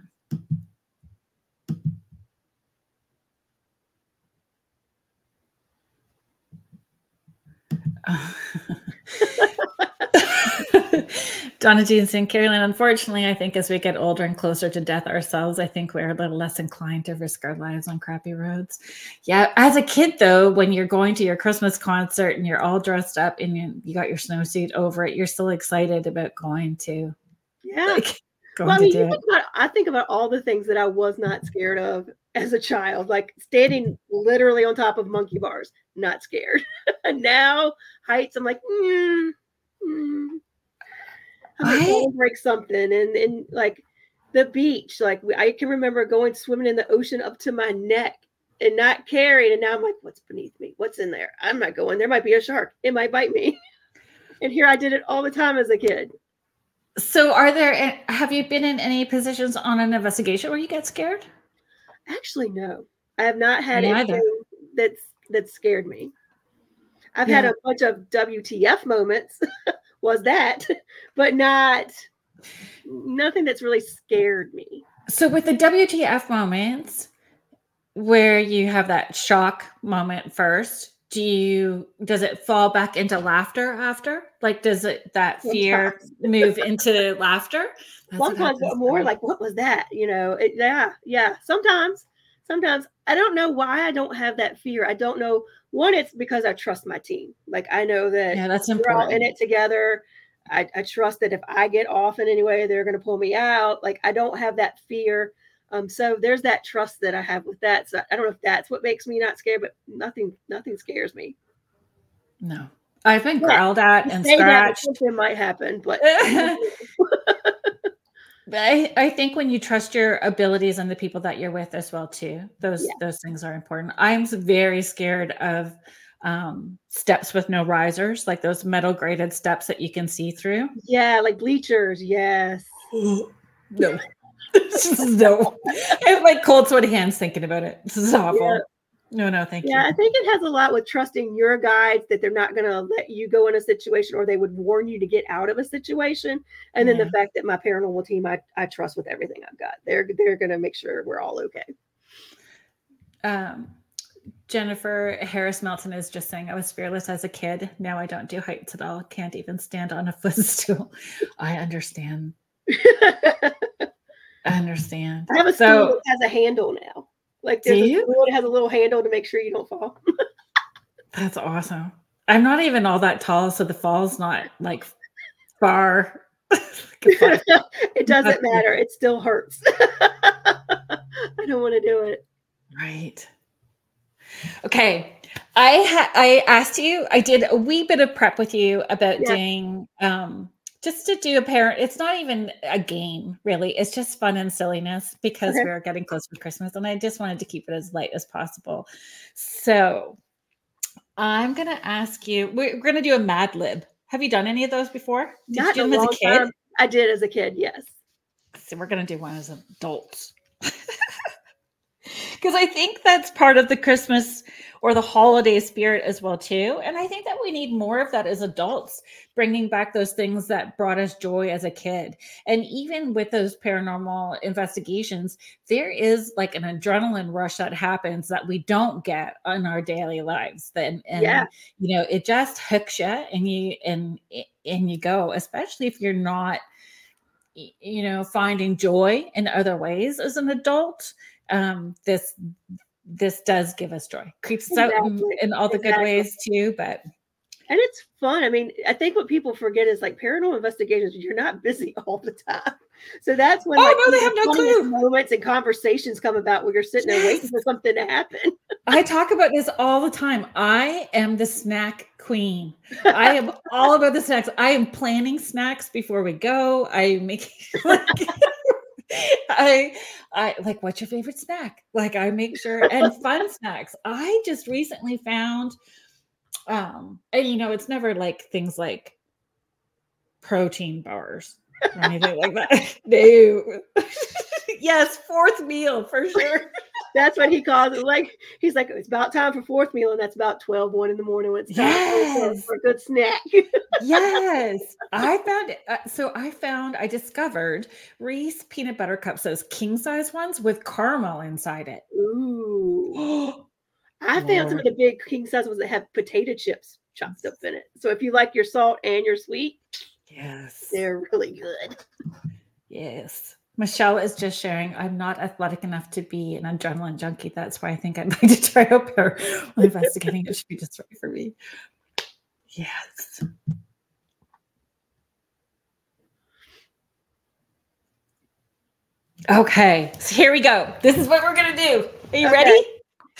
Donna Jean saying, Kerrilynn, unfortunately, I think as we get older and closer to death ourselves, I think we're a little less inclined to risk our lives on crappy roads. Yeah. As a kid, though, when you're going to your Christmas concert and you're all dressed up and you, you got your snowsuit over it, you're still excited about going to. Yeah. Like, well, I, mean, think about, I think about all the things that I was not scared of as a child, like standing literally on top of monkey bars, not scared. and now heights, I'm like, mm, mm. To break something, and and like the beach, like I can remember going swimming in the ocean up to my neck and not caring, and now I'm like, what's beneath me? What's in there? I'm not going. There might be a shark. It might bite me. and here I did it all the time as a kid. So, are there? Have you been in any positions on an investigation where you get scared? Actually, no. I have not had anything that's that scared me. I've yeah. had a bunch of WTF moments was that, but not nothing that's really scared me. So with the WTF moments where you have that shock moment first, do you does it fall back into laughter after? Like does it that fear move into laughter? That's Sometimes more like what was that? You know, it, yeah, yeah. Sometimes, sometimes I don't know why I don't have that fear. I don't know. One, it's because I trust my team. Like I know that yeah, that's important. we're important. all in it together. I, I trust that if I get off in any way, they're going to pull me out. Like I don't have that fear. Um, so there's that trust that I have with that. So I don't know if that's what makes me not scared, but nothing, nothing scares me. No, I've been yeah. growled at and scratched. It might happen, but. but I, I think when you trust your abilities and the people that you're with as well too, those yeah. those things are important. I'm very scared of um, steps with no risers, like those metal graded steps that you can see through. Yeah, like bleachers. Yes. no. No. I have like cold sweaty hands thinking about it. This is awful. Yeah. No, no, thank yeah, you. Yeah, I think it has a lot with trusting your guides that they're not going to let you go in a situation or they would warn you to get out of a situation. And then yeah. the fact that my paranormal team, I, I trust with everything I've got. They're they're going to make sure we're all okay. Um, Jennifer Harris Melton is just saying, I was fearless as a kid. Now I don't do heights at all. Can't even stand on a footstool. I understand. I understand. I have a so, stool that has a handle now. Like there's a stool that has a little handle to make sure you don't fall. That's awesome. I'm not even all that tall, so the fall's not like far. it doesn't matter. It still hurts. I don't want to do it. Right. Okay. I ha- I asked you, I did a wee bit of prep with you about yeah. doing um just to do a parent it's not even a game really. It's just fun and silliness because okay. we're getting close to christmas and i just wanted to keep it as light as possible. So i'm going to ask you we're going to do a mad lib. Have you done any of those before? Did not you do them as a kid? time. i did as a kid yes. So we're going to do one as adults. Because I think that's part of the Christmas or the holiday spirit as well too. And I think that we need more of that as adults, bringing back those things that brought us joy as a kid. And even with those paranormal investigations, there is like an adrenaline rush that happens that we don't get in our daily lives. Then and yeah. you know, it just hooks you and you and and you go, especially if you're not you know finding joy in other ways as an adult um, this this does give us joy. Creeps us exactly. out in, all the exactly. good ways too, but and it's fun. I mean, I think what people forget is like paranormal investigations, you're not busy all the time. So that's when oh, like, no, they have no clue. moments and conversations come about where you're sitting there waiting for something to happen. I talk about this all the time. I am the snack queen. I am all about the snacks. I am planning snacks before we go. I make like, I I like what's your favorite snack? Like I make sure and fun snacks. I just recently found um and you know it's never like things like protein bars or anything like that. No. yes, fourth meal for sure. That's what he calls it. Like he's like, it's about time for fourth meal, and that's about 12, 1 in the morning when it's time yes. for, a good snack. yes. I found it. Uh, so I found, I discovered Reese peanut butter cups, those king size ones with caramel inside it. Ooh. I Lord. found some of the big king size ones that have potato chips chopped up in it. So if you like your salt and your sweet, yes, they're really good. Yes. Michelle is just sharing, I'm not athletic enough to be an adrenaline junkie. That's why I think I'd like to try out paranormal investigating. It should be just right for me. Yes. Okay, so here we go. This is what we're gonna do. Are you okay. ready?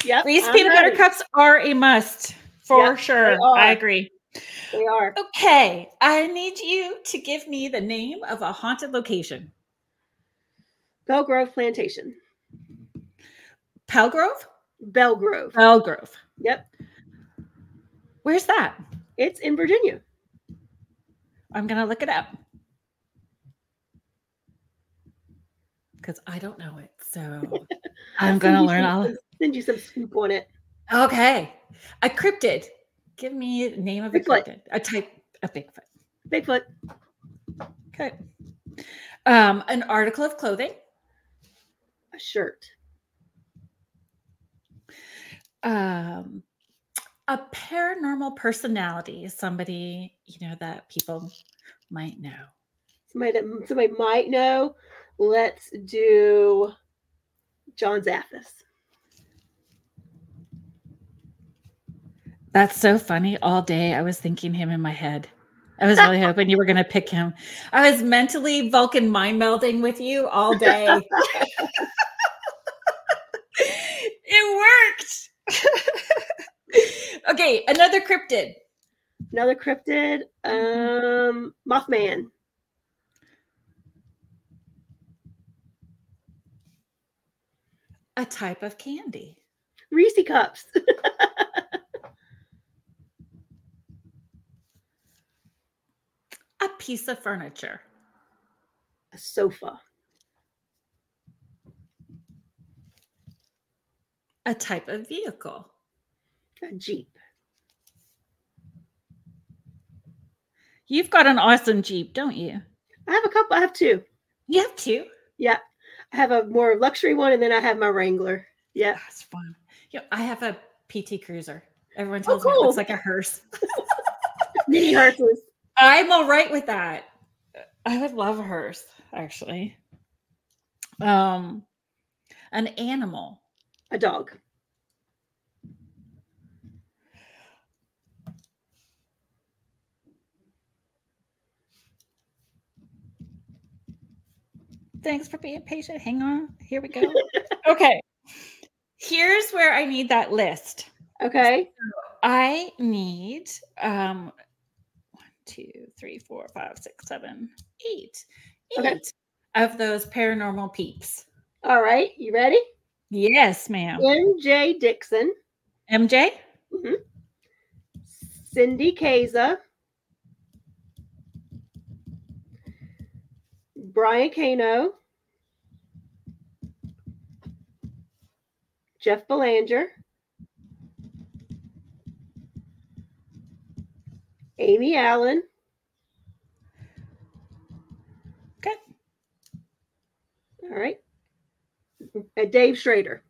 Yeah. Reese peanut ready. butter cups are a must for yep, sure. I agree. They are. Okay, I need you to give me the name of a haunted location. Belle Grove Plantation. Pelgrove? Belle Grove. Belgrove. Yep. Where's that? It's in Virginia. I'm going to look it up. Because I don't know it. So I'm going to learn all. Send you some scoop on it. Okay. A cryptid. Give me a name of a cryptid. A type, a Bigfoot. Bigfoot. Okay. Um, an article of clothing. A shirt. Um, a paranormal personality, somebody you know that people might know. Somebody that somebody might know. Let's do John Zaffis. That's so funny. All day I was thinking him in my head. I was really hoping you were going to pick him. I was mentally Vulcan mind melding with you all day. it worked. okay, another cryptid. Another cryptid. Um, Mothman. A type of candy. Reese cups. a piece of furniture. A sofa. A type of vehicle. A Jeep. You've got an awesome Jeep, don't you? I have a couple. I have two. You have two? Yeah. I have a more luxury one and then I have my Wrangler. Yeah. That's fun. Yeah, I have a PT Cruiser. Everyone Oh, tells me it looks like a hearse. Mini hearses. I'm all right with that. I would love a hearse, actually. Um, an animal. A dog. Thanks for being patient. Hang on. Here we go. okay. Here's where I need that list. Okay. I need um two, three, four, five, six, seven, eight. Okay. Of those paranormal peeps. All right. You ready? Yes, ma'am. MJ Dixon. MJ? Mm-hmm. Cindy Kaza. Brian Cano. Jeff Belanger. Amy Allen. Okay. All right. Uh, Dave Schrader.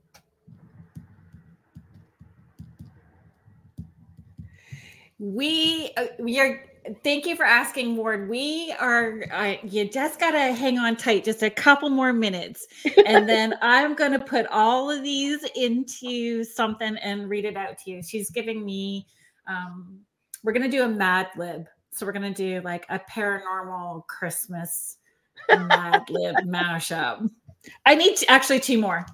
We uh, we are thank you for asking ward we are uh, you just gotta hang on tight just a couple more minutes and then i'm gonna put all of these into something and read it out to you she's giving me um we're gonna do a mad lib so we're gonna do like a paranormal christmas mad lib mashup i need to, actually two more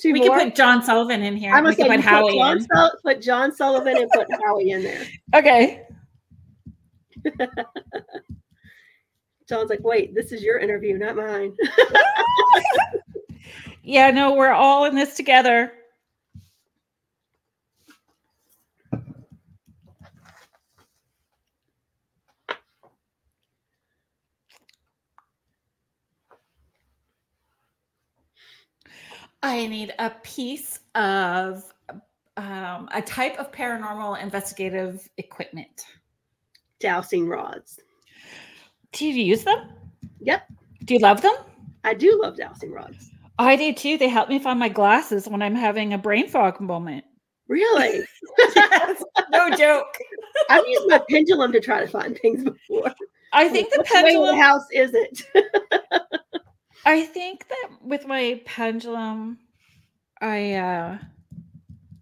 Two we more. can put john sullivan in here I'm gonna say put you put howie John, in. Sul- put John Sullivan and put Howie in there. okay John's like, wait, this is your interview, not mine. Yeah, no, we're all in this together. I need a piece of um, a type of paranormal investigative equipment. Dowsing rods. Do you use them? Yep, Do you love them? I do love dowsing rods. I do too. They help me find my glasses when I'm having a brain fog moment. Really? Yes, no joke. I've used my pendulum to try to find things before. I think the Which pendulum. the house is it? I think that with my pendulum, I uh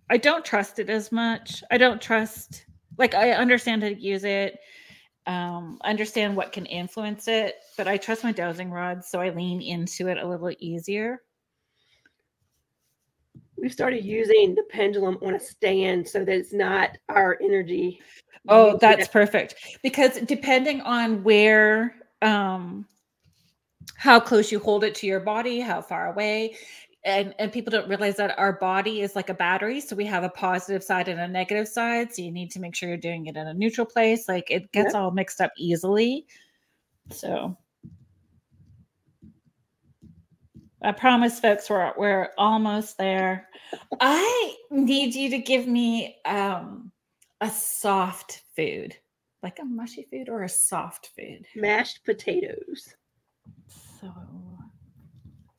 I don't trust it as much. I don't trust like I understand how to use it, um, understand what can influence it, but I trust my dowsing rods, so I lean into it a little easier. We've started using the pendulum on a stand so that it's not our energy. Oh, that's perfect. Because depending on where um how close you hold it to your body, how far away, and and people don't realize that our body is like a battery, so we have a positive side and a negative side, so you need to make sure you're doing it in a neutral place. Like it gets all mixed up easily. So I promise folks we're we're almost there. I need you to give me um a soft food. like a mushy food or a soft food? Mashed potatoes. So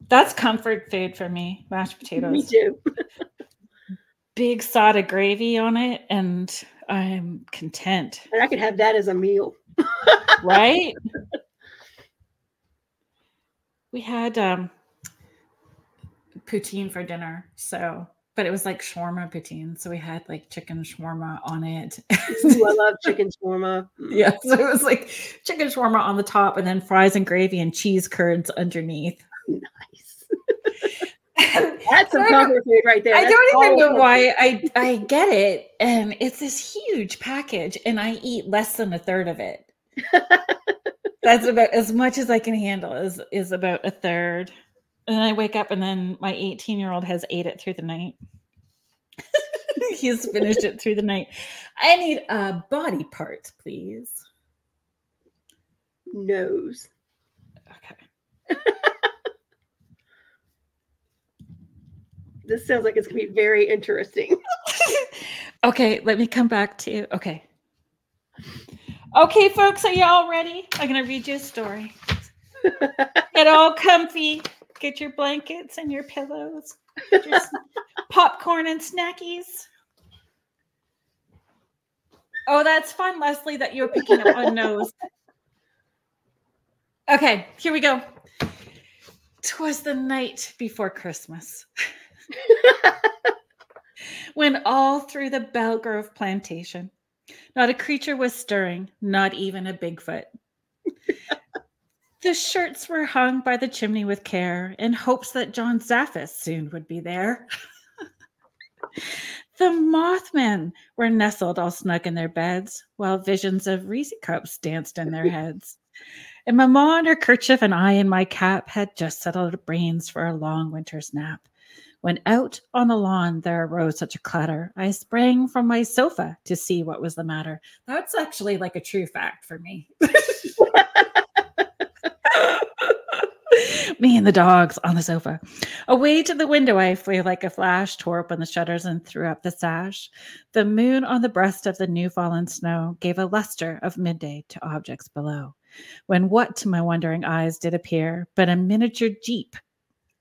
that's comfort food for me. Mashed potatoes. Me too. Big side of gravy on it, and I'm content. And I could have that as a meal. right? we had um poutine for dinner, so but it was like shawarma poutine. So we had like chicken shawarma on it. Ooh, I love chicken shawarma. yeah, so it was like chicken shawarma on the top, and then fries and gravy and cheese curds underneath. Nice. That's some comfort food right there. I That's don't even know why I I get it, and it's this huge package, and I eat less than a third of it. That's about as much as I can handle. Is is about a third, and I wake up, and then my eighteen year old has ate it through the night. He's finished it through the night. I need a body part, please. Nose. Okay. This sounds like it's gonna be very interesting. okay, let me come back to you. Okay. Okay, folks, are you all ready? I'm going to read you a story. Get all comfy. Get your blankets and your pillows. Get your popcorn and snackies. Oh, that's fun, Leslie, that you're picking up on nose. Okay, here we go. Twas the night before Christmas when all through the Belle Grove plantation, not a creature was stirring, not even a Bigfoot. The shirts were hung by the chimney with care in hopes that John Zaffis soon would be there. the Mothmen were nestled all snug in their beds, while visions of Reese cups danced in their heads. And Mamma in her kerchief and I in my cap had just settled our brains for a long winter's nap. When out on the lawn there arose such a clatter, I sprang from my sofa to see what was the matter. That's actually like a true fact for me. me and the dogs on the sofa. Away to the window I flew like a flash, tore open the shutters and threw up the sash. The moon on the breast of the new fallen snow gave a luster of midday to objects below. When what to my wondering eyes did appear but a miniature jeep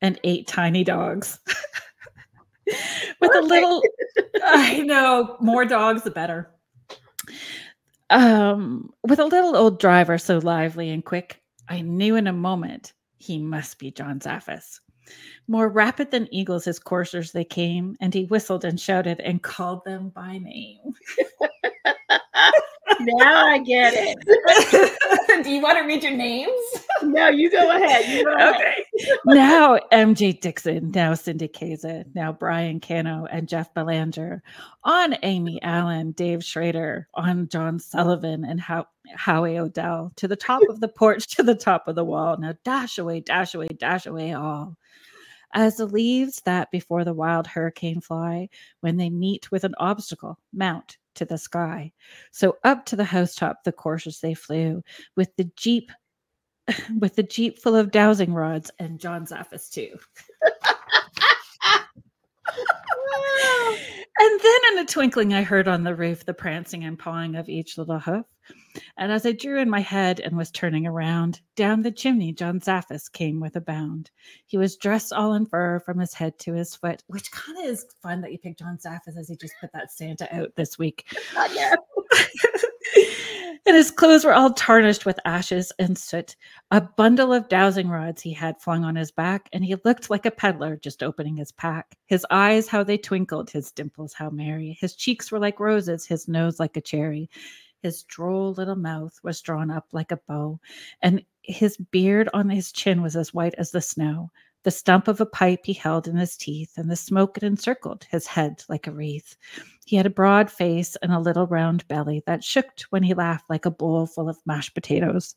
and eight tiny dogs. With a little I know, more dogs the better. Um, with a little old driver so lively and quick, I knew in a moment he must be John Zaffis. More rapid than eagles, his coursers they came, and he whistled and shouted and called them by name. now I get it. Do you want to read your names? No, you go ahead. You go ahead. Okay. now MJ Dixon, now Cindy Kaza, now Brian Cano and Jeff Belanger, on Amy Allen, Dave Schrader, on John Sullivan and How- Howie Odell, to the top of the porch, to the top of the wall. Now dash away, dash away, dash away all. As the leaves that before the wild hurricane fly, when they meet with an obstacle, mount to the sky. So up to the housetop the coursers they flew, with the jeep with the jeep full of dowsing rods and John Zaffis too. and then in a twinkling, I heard on the roof the prancing and pawing of each little hoof. And as I drew in my head and was turning around, down the chimney John Zaffis came with a bound. He was dressed all in fur from his head to his foot, which kind of is fun that you picked John Zaffis as he just put that Santa out this week. And his clothes were all tarnished with ashes and soot. A bundle of dowsing rods he had flung on his back, and he looked like a peddler just opening his pack. His eyes, how they twinkled, his dimples, how merry. His cheeks were like roses, his nose like a cherry. His droll little mouth was drawn up like a bow, and his beard on his chin was as white as the snow. The stump of a pipe he held in his teeth, and the smoke it encircled his head like a wreath. He had a broad face and a little round belly that shook when he laughed like a bowl full of mashed potatoes.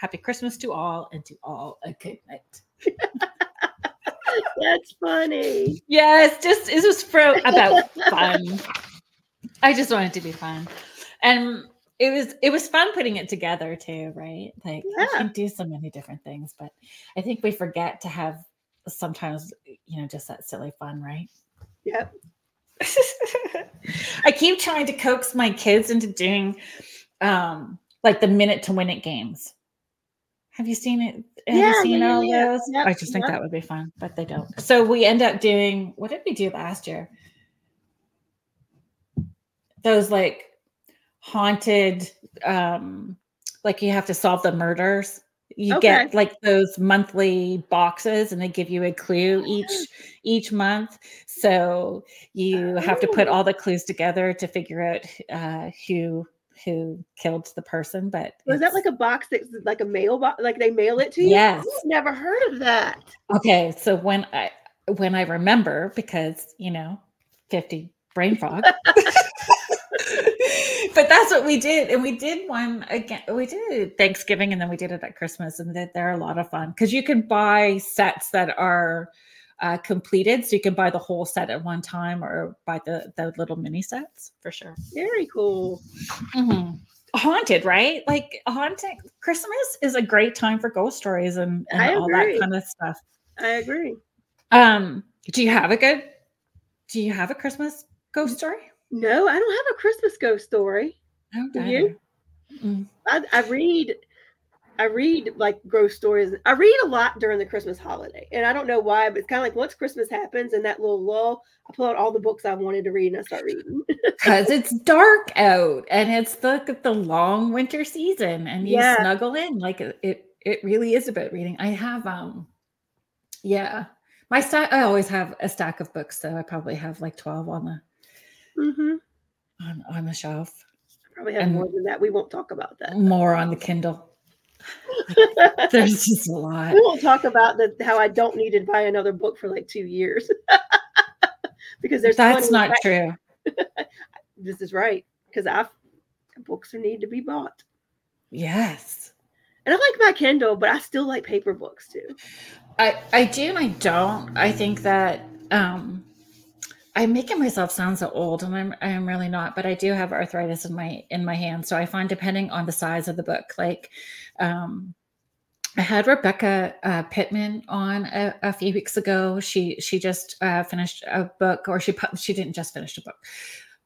Happy Christmas to all, and to all a good night. That's funny. Yes, just it was about fun. I just wanted to be fun. And it was it was fun putting it together too, right? Like Yeah. you can do so many different things, but I think we forget to have sometimes, you know, just that silly fun, right? Yep. I keep trying to coax my kids into doing um like the minute to win it games. Have you seen it? Have Yeah, you seen yeah, all yeah. those? Yep, I just think yep. that would be fun, but they don't. So we end up doing what did we do last year? Those like haunted um like you have to solve the murders. You get like those monthly boxes and they give you a clue each each month. So you have to put Oh. all the clues together to figure out uh who who killed the person. But Was that like a box that's like a mailbox? Like they mail it to you? Yes. I've never heard of that. Okay, so when I when I remember because you know, 50 brain fog. but that's what we did. And we did one again. We did Thanksgiving and then we did it at Christmas. And they- they're a lot of fun because you can buy sets that are uh, completed. So you can buy the whole set at one time or buy the, the little mini sets for sure. Very cool. Mhm. Haunted, right? Like haunted Christmas is a great time for ghost stories and, and all that kind of stuff. I agree. Um, do you have a good do you have a Christmas ghost story? No, I don't have a Christmas ghost story. I don't Do either. you? Mm. I, I read I read like ghost stories. I read a lot during the Christmas holiday. And I don't know why, but it's kind of like once Christmas happens and that little lull, I pull out all the books I wanted to read and I start reading. Because it's dark out and it's the the long winter season and you Yeah. snuggle in. Like it, it it really is about reading. I have um yeah. My stack I always have a stack of books, so I probably have like 12 on the hmm on, on the shelf. Probably have And- more than that. We won't talk about that. More on the Kindle. There's just a lot. we won't talk about the how I don't need to buy another book for like two years. because there's That's not true. This is right. Because I've books need to be bought. Yes. And I like my Kindle, but I still like paper books too. I I do and I don't. I think that um I'm making myself sound so old and I'm I'm really not, but I do have arthritis in my in my hand. So I find depending on the size of the book, like um I had Rebecca uh, Pittman on a, a few weeks ago. She she just uh, finished a book, or she pu- she didn't just finish a book.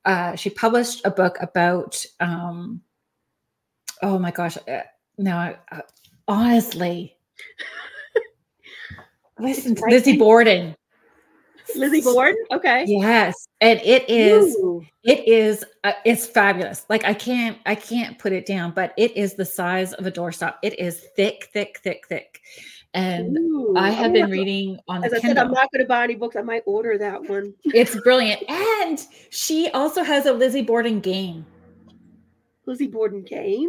Uh, she published a book about um, oh my gosh, uh, no, uh, honestly, listen, Lizzie. Borden. Lizzie Borden? Okay. Yes, and it is Ooh. it is uh, it's fabulous. Like I can't I can't put it down, but it is the size of a doorstop. It is thick, thick, thick, thick, and Ooh. I I'm have been have to- reading on the As I said, I'm not going to buy any books. I might order that one. it's brilliant, and she also has a Lizzie Borden game. Lizzie Borden game.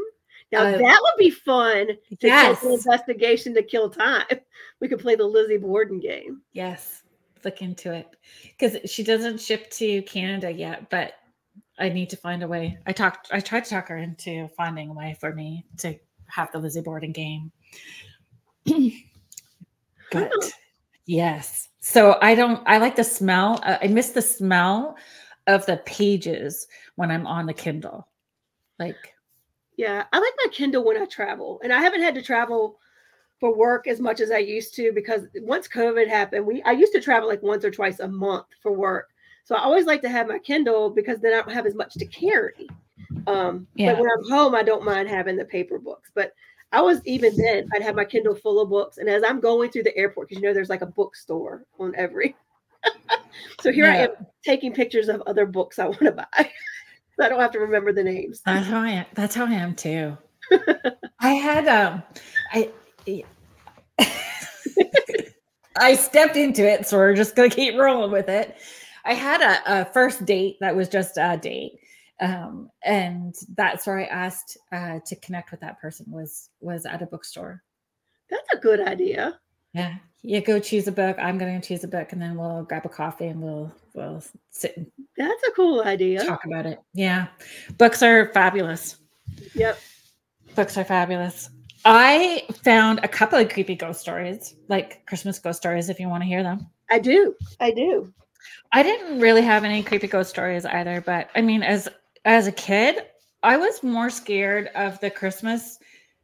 Now Uh, that would be fun to Yes, an investigation to kill time. We could play the Lizzie Borden game. yes, look into it because she doesn't ship to Canada yet, but I need to find a way. I talked, I tried to talk her into finding a way for me to have the Lizzie Borden game. but yes, so I don't. I like the smell. Uh, I miss the smell of the pages when I'm on the Kindle. Like, Yeah, I like my Kindle when I travel, and I haven't had to travel for work as much as I used to because once COVID happened, we I used to travel like once or twice a month for work. So I always like to have my Kindle because then I don't have as much to carry. Um, Yeah. but when I'm home, I don't mind having the paper books. But I was even then, I'd have my Kindle full of books, and as I'm going through the airport, because you know there's like a bookstore on every. so here I am taking pictures of other books I want to buy. so I don't have to remember the names. That's how I am. That's how I am too. I had um I I stepped into it, so we're just gonna keep rolling with it. I had a, a first date that was just a date. Um, and that's where I asked uh, to connect with that person was was at a bookstore. That's a good idea. Yeah. You go choose a book. I'm going to choose a book, and then we'll grab a coffee and we'll we'll sit and That's a cool idea. talk about it. Yeah, books are fabulous. Yep. Books are fabulous. I found a couple of creepy ghost stories, like Christmas ghost stories, if you want to hear them. I do. I do. I didn't really have any creepy ghost stories either, but I mean, as as a kid, I was more scared of the Christmas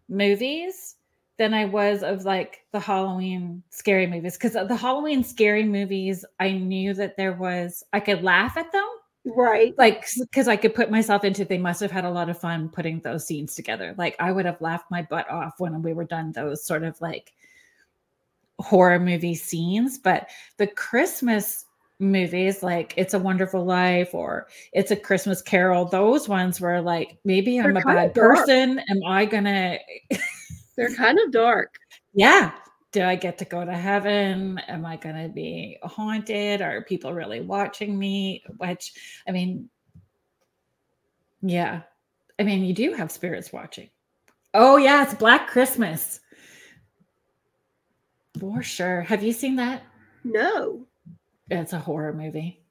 movies than I was of like the Halloween scary movies. Because the Halloween scary movies, I knew that there was I could laugh at them, Right. like because I could put myself into. They must have had a lot of fun putting those scenes together. Like I would have laughed my butt off when we were done those sort of like horror movie scenes, but the Christmas movies like It's a Wonderful Life or It's a Christmas Carol, those ones were like, maybe I'm They're a kinda bad person. Am I gonna, They're kind of dark. yeah, do I get to go to heaven? Am I gonna be haunted? Are people really watching me? Which, I mean, yeah, I mean, you do have spirits watching. Oh, yeah, it's Black Christmas. For sure. Have you seen that? No. It's a horror movie.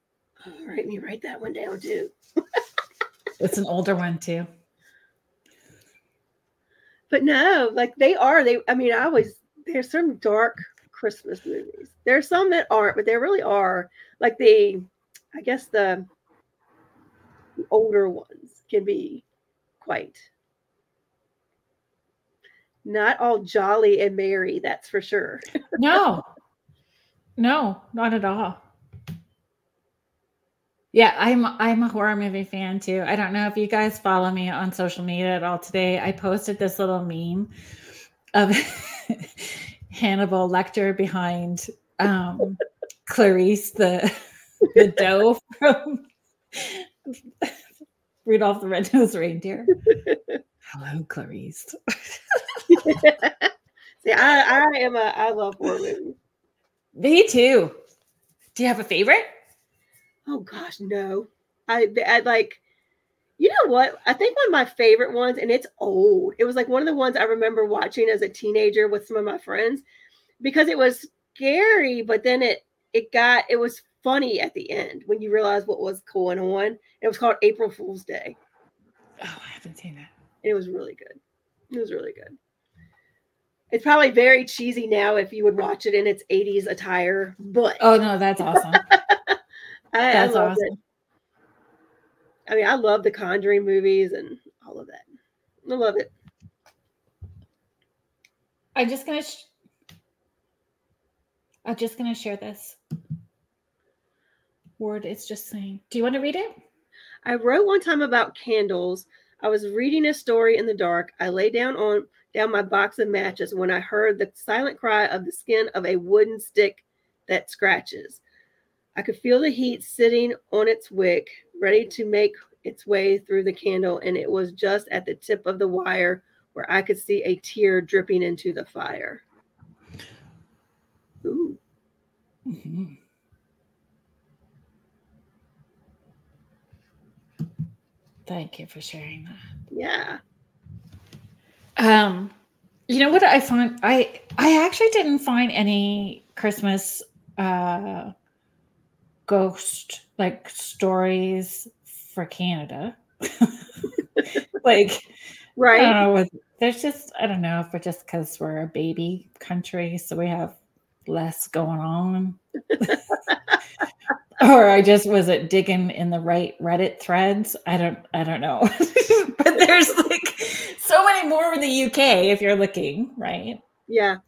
Oh, all right, let me write that one down too. It's an older one too. But no, like they are. They. I mean, I always there's some dark Christmas movies. There's some that aren't, but there really are. Like the, I guess the, the older ones can be quite not all jolly and merry. That's for sure. No, no, not at all. Yeah, I'm I'm a horror movie fan too. I don't know if you guys follow me on social media at all today. I posted this little meme of Hannibal Lecter behind um, Clarice the the doe from Rudolph the Red-Nosed Reindeer. Hello, Clarice. See, I I am a I love horror movies. Me too. Do you have a favorite? Oh gosh, no. I I like you know what? I think one of my favorite ones, and it's old. It was like one of the ones I remember watching as a teenager with some of my friends because it was scary, but then it it got it was funny at the end when you realize what was going on. It was called April Fool's Day. Oh, I haven't seen that. And it was really good. It was really good. It's probably very cheesy now if you would watch it in its 80s attire, but Oh no, that's awesome. I, I That's love it. I mean, I love the Conjuring movies and all of that. I love it. I'm just gonna. Sh- I'm just gonna share this. Word is just saying. Do you want to read it? I wrote one time about candles. I was reading a story in the dark. I lay down on down my box of matches when I heard the silent cry of the skin of a wooden stick that scratches. I could feel the heat sitting on its wick, ready to make its way through the candle, and it was just at the tip of the wire where I could see a tear dripping into the fire. Ooh. Mhm. Thank you for sharing that. Yeah. Um, you know what I found? I I actually didn't find any Christmas uh ghost like stories for Canada. like I Right. don't know. There's just I don't know if it's just because we're a baby country, so we have less going on, or I just wasn't digging in the right Reddit threads. I don't I don't know, but there's like so many more in the UK if you're looking right Yeah.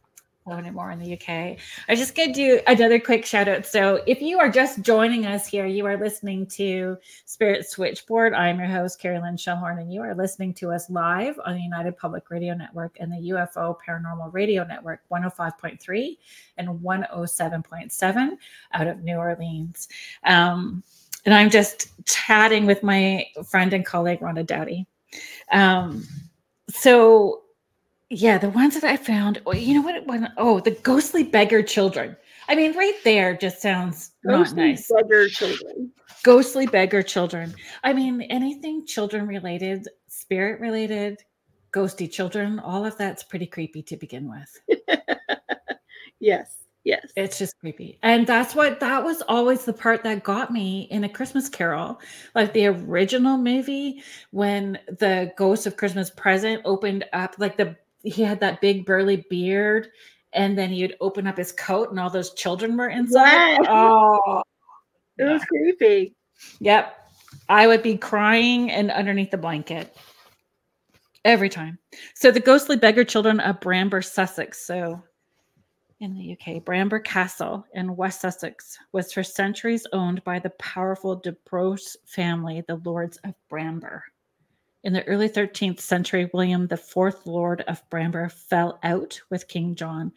So more in the UK. I just gonna do another quick shout out. So if you are just joining us here, you are listening to Spirit Switchboard. I'm your host, Kerrilynn Shellhorn, and you are listening to us live on the United Public Radio Network and the UFO Paranormal Radio Network 105.3 and 107.7 out of New Orleans. Um, and I'm just chatting with my friend and colleague, Rhonda Doughty. Um, so yeah, the ones that I found, oh, you know what? it was? Oh, the ghostly beggar children. I mean, right there just sounds not Ghostly nice. beggar children. Ghostly beggar children. I mean, anything children related, spirit related, ghosty children, all of that's pretty creepy to begin with. Yes. Yes. It's just creepy. And that's what that was always the part that got me in a Christmas Carol. Like the original movie when the Ghost of Christmas Present opened up like the he had that big burly beard and then he'd open up his coat and all those children were inside. Yes. Oh. It was creepy. Yep. I would be crying and underneath the blanket every time. So the ghostly beggar children of Bramber, Sussex. So in the UK, Bramber Castle in West Sussex was for centuries owned by the powerful De Braose family, the Lords of Bramber. In the early 13th century, William, the fourth Lord of Bramber, fell out with King John.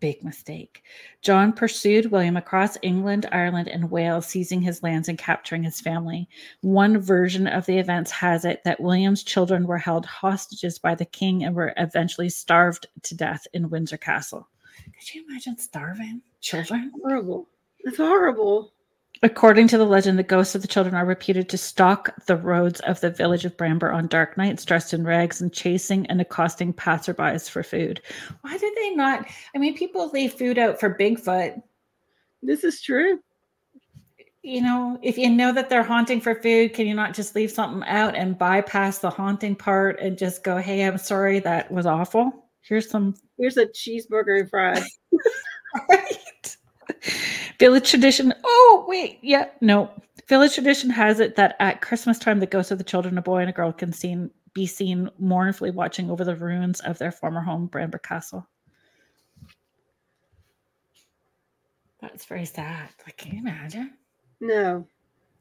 Big mistake. John pursued William across England, Ireland, and Wales, seizing his lands and capturing his family. One version of the events has it that William's children were held hostages by the king and were eventually starved to death in Windsor Castle. Could you imagine starving children? Horrible. It's horrible. According to the legend, the ghosts of the children are reputed to stalk the roads of the village of Bramber on dark nights, dressed in rags and chasing and accosting passerbys for food. Why do they not? I mean, people leave food out for Bigfoot. This is true. You know, if you know that they're haunting for food, can you not just leave something out and bypass the haunting part and just go, hey, I'm sorry, that was awful? Here's some Here's a cheeseburger and fries. right. Village tradition. Oh, wait. Yeah, no. Village tradition has it that at Christmas time, the ghosts of the children, a boy and a girl, can seen, be seen mournfully watching over the ruins of their former home, Bramber Castle. That's very sad. Like, can you imagine? No.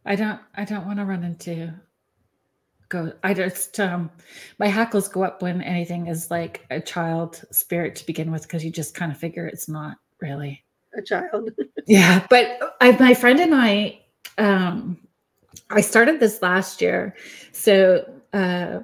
I don't. I don't want to run into. Go. I just. Um, my hackles go up when anything is like a child spirit to begin with, because you just kind of figure it's not really. A child. Yeah, but I, my friend and I, um, I started this last year. So, uh,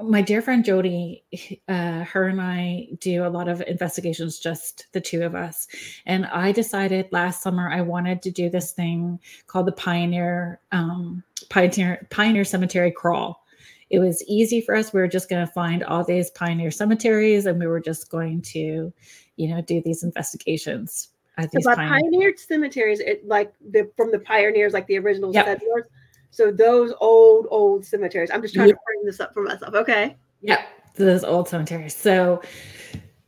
my dear friend Jody, uh, her and I do a lot of investigations, just the two of us. And I decided last summer I wanted to do this thing called the Pioneer um, Pioneer Pioneer Cemetery Crawl. It was easy for us. We were just going to find all these pioneer cemeteries, and we were just going to, you know, do these investigations. At So these by pioneer- pioneered cemeteries, it like the from the pioneers, like the original Yep. settlers. So those old, old cemeteries. I'm just trying Yep. to bring this up for myself. Okay. Yep, those old cemeteries. So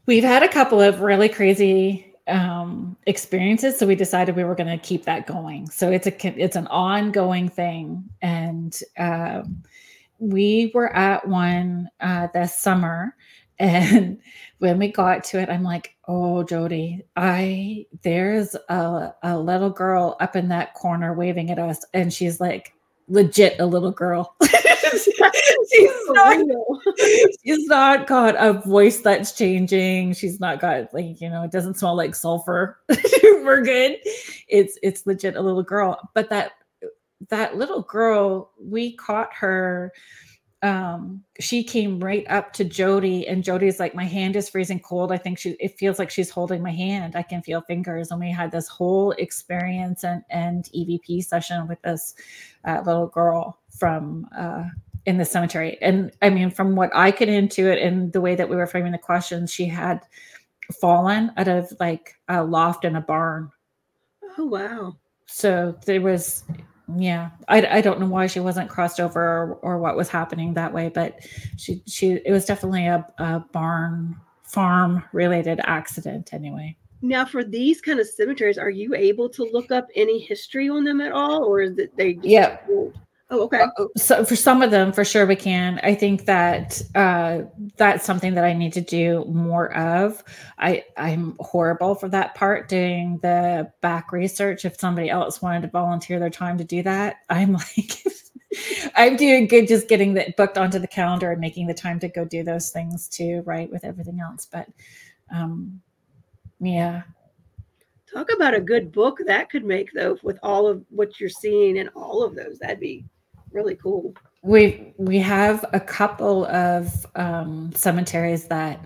we've had a couple of really crazy um, experiences, so we decided we were going to keep that going. So it's a it's an ongoing thing, and um, we were at one uh, this summer, and when we got to it, I'm like, "Oh, Jody, I there's a a little girl up in that corner waving at us," and she's like, legit a little girl. she's not she's not got a voice that's changing. She's not got like, you know, it doesn't smell like sulfur. We're good. It's it's legit a little girl. But that that little girl, we caught her. Um, she came right up to Jody, and Jody's like, My hand is freezing cold. I think she it feels like she's holding my hand. I can feel fingers. And we had this whole experience and and EVP session with this uh, little girl from uh in the cemetery. And I mean, from what I could into it and the way that we were framing the questions, she had fallen out of like a loft in a barn. Oh wow. So there was, yeah, I, I don't know why she wasn't crossed over or, or what was happening that way, but she, she, it was definitely a, a barn farm related accident anyway. Now, for these kind of cemeteries, are you able to look up any history on them at all, or is it they? Just Yeah. Oh, okay. so for some of them for sure we can. I think that uh that's something that i need to do more of. I i'm horrible for that part doing the back research. If somebody else wanted to volunteer their time to do that i'm like i'm doing good just getting that booked onto the calendar and making the time to go do those things too right with everything else. But um yeah. Talk about a good book that could make though, with all of what you're seeing and all of those. That'd be really cool. we we have a couple of um cemeteries that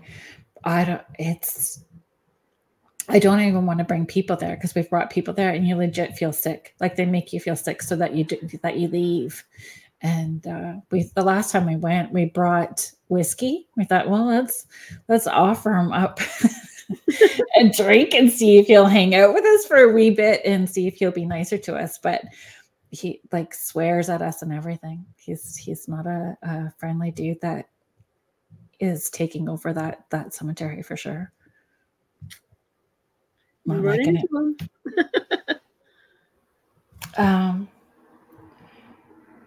i don't it's i don't even want to bring people there because we've brought people there and you legit feel sick like they make you feel sick so that you do that you leave and uh we the last time we went we brought whiskey we thought well let's let's offer them up and drink and see if he'll hang out with us for a wee bit and see if he'll be nicer to us. But he like swears at us and everything. He's he's not a, a friendly dude that is taking over that that cemetery for sure. Not liking it. um,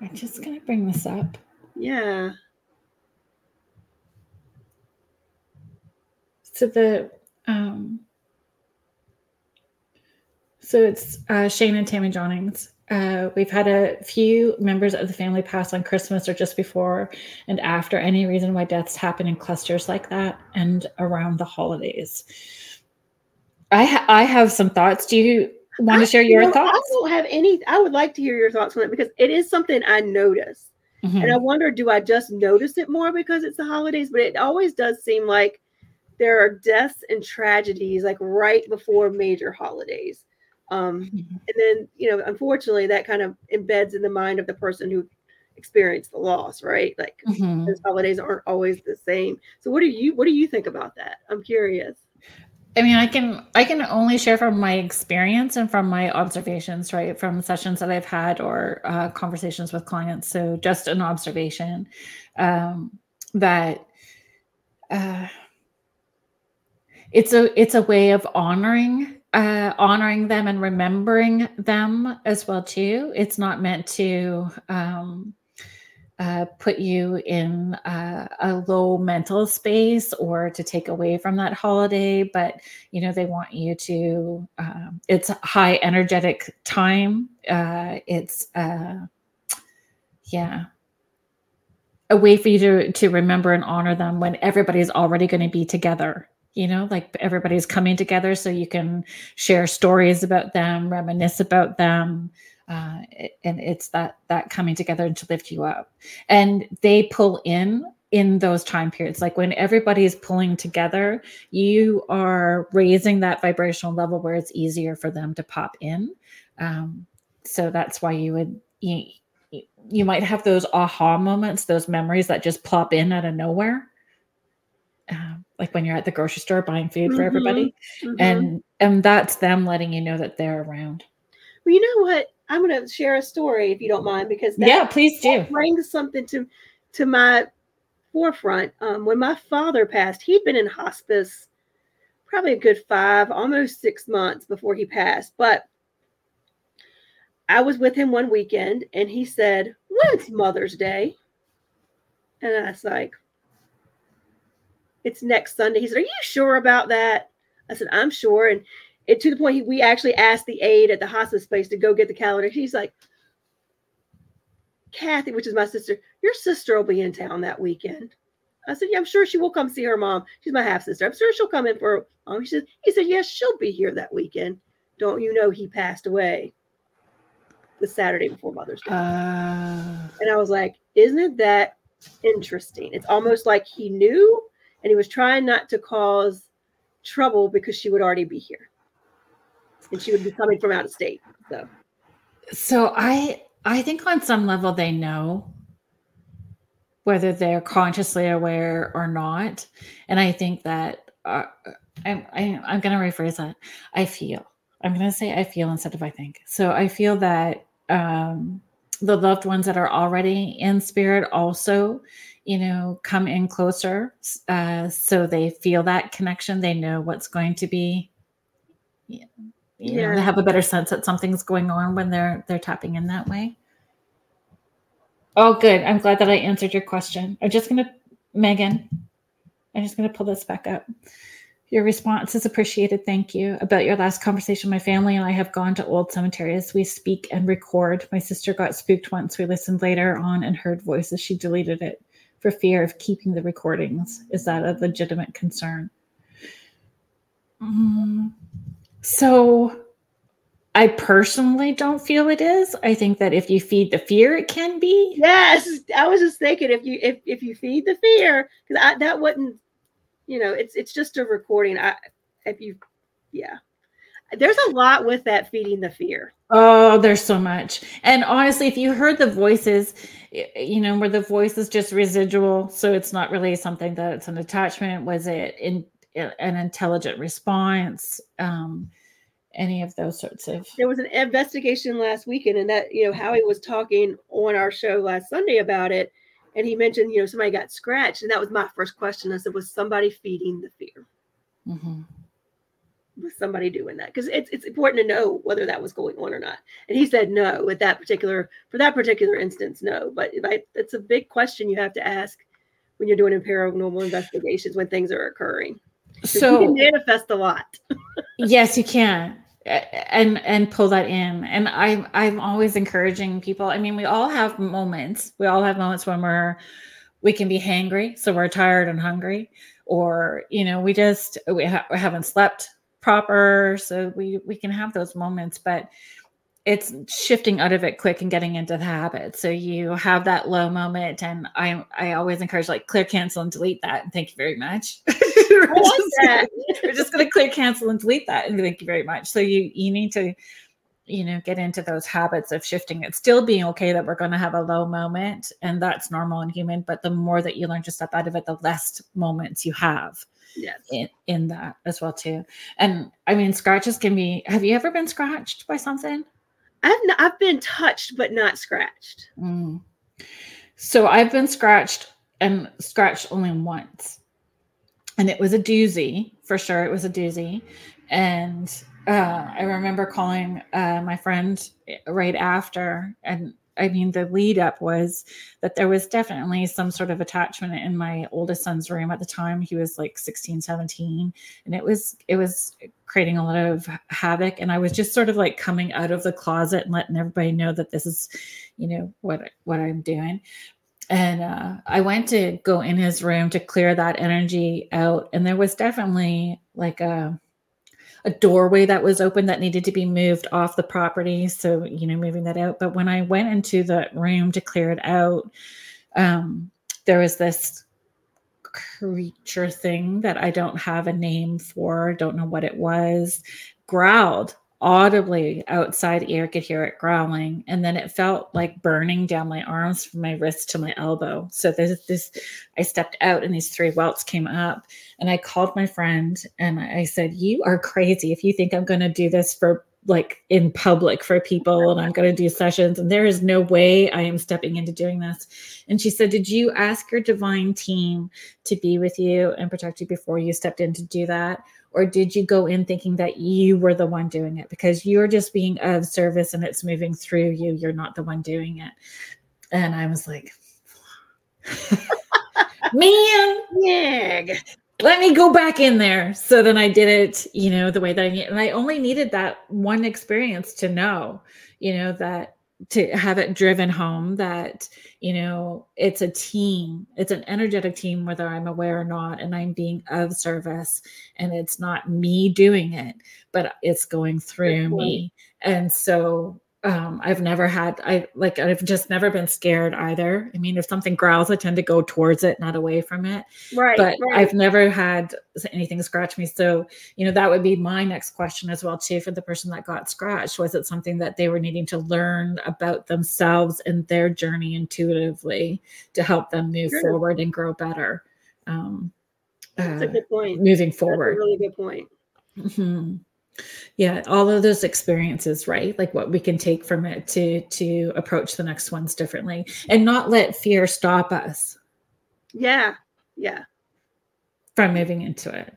I'm just gonna bring this up. Yeah. So the um, so it's uh, Shane and Tammy Johnings. Uh, we've had a few members of the family pass on Christmas or just before and after. Any reason why deaths happen in clusters like that and around the holidays? I ha- I have some thoughts. Do you want to share your you know, thoughts? I don't have any. I would like to hear your thoughts on it because it is something I notice, Mhm. and I wonder, do I just notice it more because it's the holidays? But it always does seem like there are deaths and tragedies like right before major holidays. Um, Mhm. and then you know unfortunately that kind of embeds in the mind of the person who experienced the loss right like Mhm. those holidays aren't always the same so what do you what do you think about that i'm curious I mean, I can I can only share from my experience and from my observations, right? From sessions that I've had or uh, conversations with clients. So just an observation um, that uh, it's a it's a way of honoring uh, honoring them and remembering them as well too. It's not meant to um, uh, put you in uh, a low mental space or to take away from that holiday, but you know they want you to. Um, it's high energetic time. Uh, it's uh, yeah a way for you to to remember and honor them when everybody's already going to be together you know like everybody's coming together so you can share stories about them reminisce about them uh, and it's that that coming together to lift you up. And they pull in in those time periods like when everybody's pulling together you are raising that vibrational level where it's easier for them to pop in. Um, so that's why you would you, you might have those aha moments those memories that just plop in out of nowhere um, like when you're at the grocery store buying food for Mhm. everybody. Mhm. and and that's them letting you know that they're around. Well you know what? I'm going to share a story if you don't mind because that, yeah please do. brings something to to my forefront. Um, when my father passed he'd been in hospice probably a good five almost six months before he passed but i was with him one weekend and he said when's mother's day. And i was like it's next sunday he said are you sure about that i said i'm sure and it to the point he, we actually asked the aide at the hospice space to go get the calendar he's like Kathy, which is my sister, your sister will be in town that weekend. I said, Yeah, I'm sure she will come see her mom. She's my half sister. I'm sure she'll come in for mom. He said, he said, Yes, she'll be here that weekend. Don't you know he passed away the Saturday before Mother's Day? uh, and I was like, Isn't that interesting? It's almost like he knew and he was trying not to cause trouble because she would already be here. And she would be coming from out of state. So so i i think on some level they know whether they're consciously aware or not and i think that uh, I'm, i'm going to rephrase that i feel i'm going to say i feel instead of i think so i feel that um the loved ones that are already in spirit also you know come in closer uh so they feel that connection they know what's going to be you know, Yeah. they have a better sense that something's going on when they're they're tapping in that way. Oh, good. I'm glad that I answered your question. I'm just gonna, Megan. I'm just gonna pull this back up. Your response is appreciated. Thank you. About your last conversation, my family and I have gone to old cemeteries. We speak and record. My sister got spooked once. We listened later on and heard voices. She deleted it for fear of keeping the recordings. Is that a legitimate concern? Mm, so I personally don't feel it is. I think that if you feed the fear, it can be. Yes, I was just thinking if you if if you feed the fear, because that wouldn't, you know, it's it's just a recording. I if you, yeah, there's a lot with that feeding the fear. Oh, there's so much. And honestly, if you heard the voices, you know, where the voice is just residual, so it's not really something that it's an attachment. Was it in an intelligent response um, any of those sorts of there was an investigation last weekend and that you know howie was talking on our show last sunday about it and he mentioned you know somebody got scratched and that was my first question. I said was somebody feeding the fear? Mm-hmm. was somebody doing that? Because it's, it's important to know whether that was going on or not. And he said no with that particular for that particular instance no. But it's a big question you have to ask when you're doing a paranormal investigations when things are occurring. So you can manifest a lot. Yes you can and and pull that in and i'm i'm always encouraging people i mean we all have moments we all have moments when we're we can be hangry so we're tired and hungry or you know we just we, ha- we haven't slept proper so we we can have those moments but it's shifting out of it quick and getting into the habit. So you have that low moment, and I I always encourage like clear, cancel, and delete that. And thank you very much. we're, just gonna, we're just gonna clear, cancel, and delete that, and thank you very much. So you you need to you know get into those habits of shifting it still being okay that we're going to have a low moment and that's normal and human but the more that you learn to step out of it the less moments you have yes. in, in that as well too and i mean scratches can be have you ever been scratched by something I've not, I've been touched but not scratched. Mm. So I've been scratched and scratched only once, and it was a doozy for sure. It was a doozy, and uh, I remember calling uh, my friend right after, and I mean, the lead up was that there was definitely some sort of attachment in my oldest son's room at the time. He was like 16, 17, and it was it was creating a lot of havoc. And I was just sort of like coming out of the closet and letting everybody know that this is, you know, what what I'm doing. And uh, I went to go in his room to clear that energy out, and there was definitely like a a doorway that was open that needed to be moved off the property. So, you know, moving that out. But when I went into the room to clear it out, um, there was this creature thing that I don't have a name for, don't know what it was, growled audibly outside ear could hear it growling and then it felt like burning down my arms from my wrist to my elbow. So there's this i stepped out and these three welts came up and i called my friend and i said you are crazy. If you think i'm going to do this for like in public for people and i'm going to do sessions and there is no way i am stepping into doing this. And she said did you ask your divine team to be with you and protect you before you stepped in to do that? Or did you go in thinking that you were the one doing it? Because you're just being of service and it's moving through you. You're not the one doing it. And i was like man yeah let me go back in there. So then i did it you know the way that i need and i only needed that one experience to know you know that to have it driven home that you know it's a team it's an energetic team whether i'm aware or not and i'm being of service and it's not me doing it but it's going through me. and so um, I've never had I like I've just never been scared either. I mean, if something growls, I tend to go towards it, not away from it. Right. But right. I've never had anything scratch me. So, you know, that would be my next question as well, too, for the person that got scratched. Was it something that they were needing to learn about themselves and their journey intuitively to help them move sure. forward and grow better? Um, That's uh, a good point. Moving forward. really good point. Mm-hmm yeah all of those experiences right? Like what we can take from it to to approach the next ones differently and not let fear stop us. Yeah yeah. From moving into it.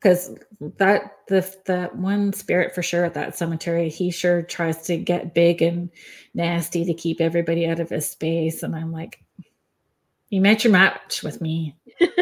Because that the that one spirit for sure at that cemetery he sure tries to get big and nasty to keep everybody out of his space. And i'm like you met your match with me.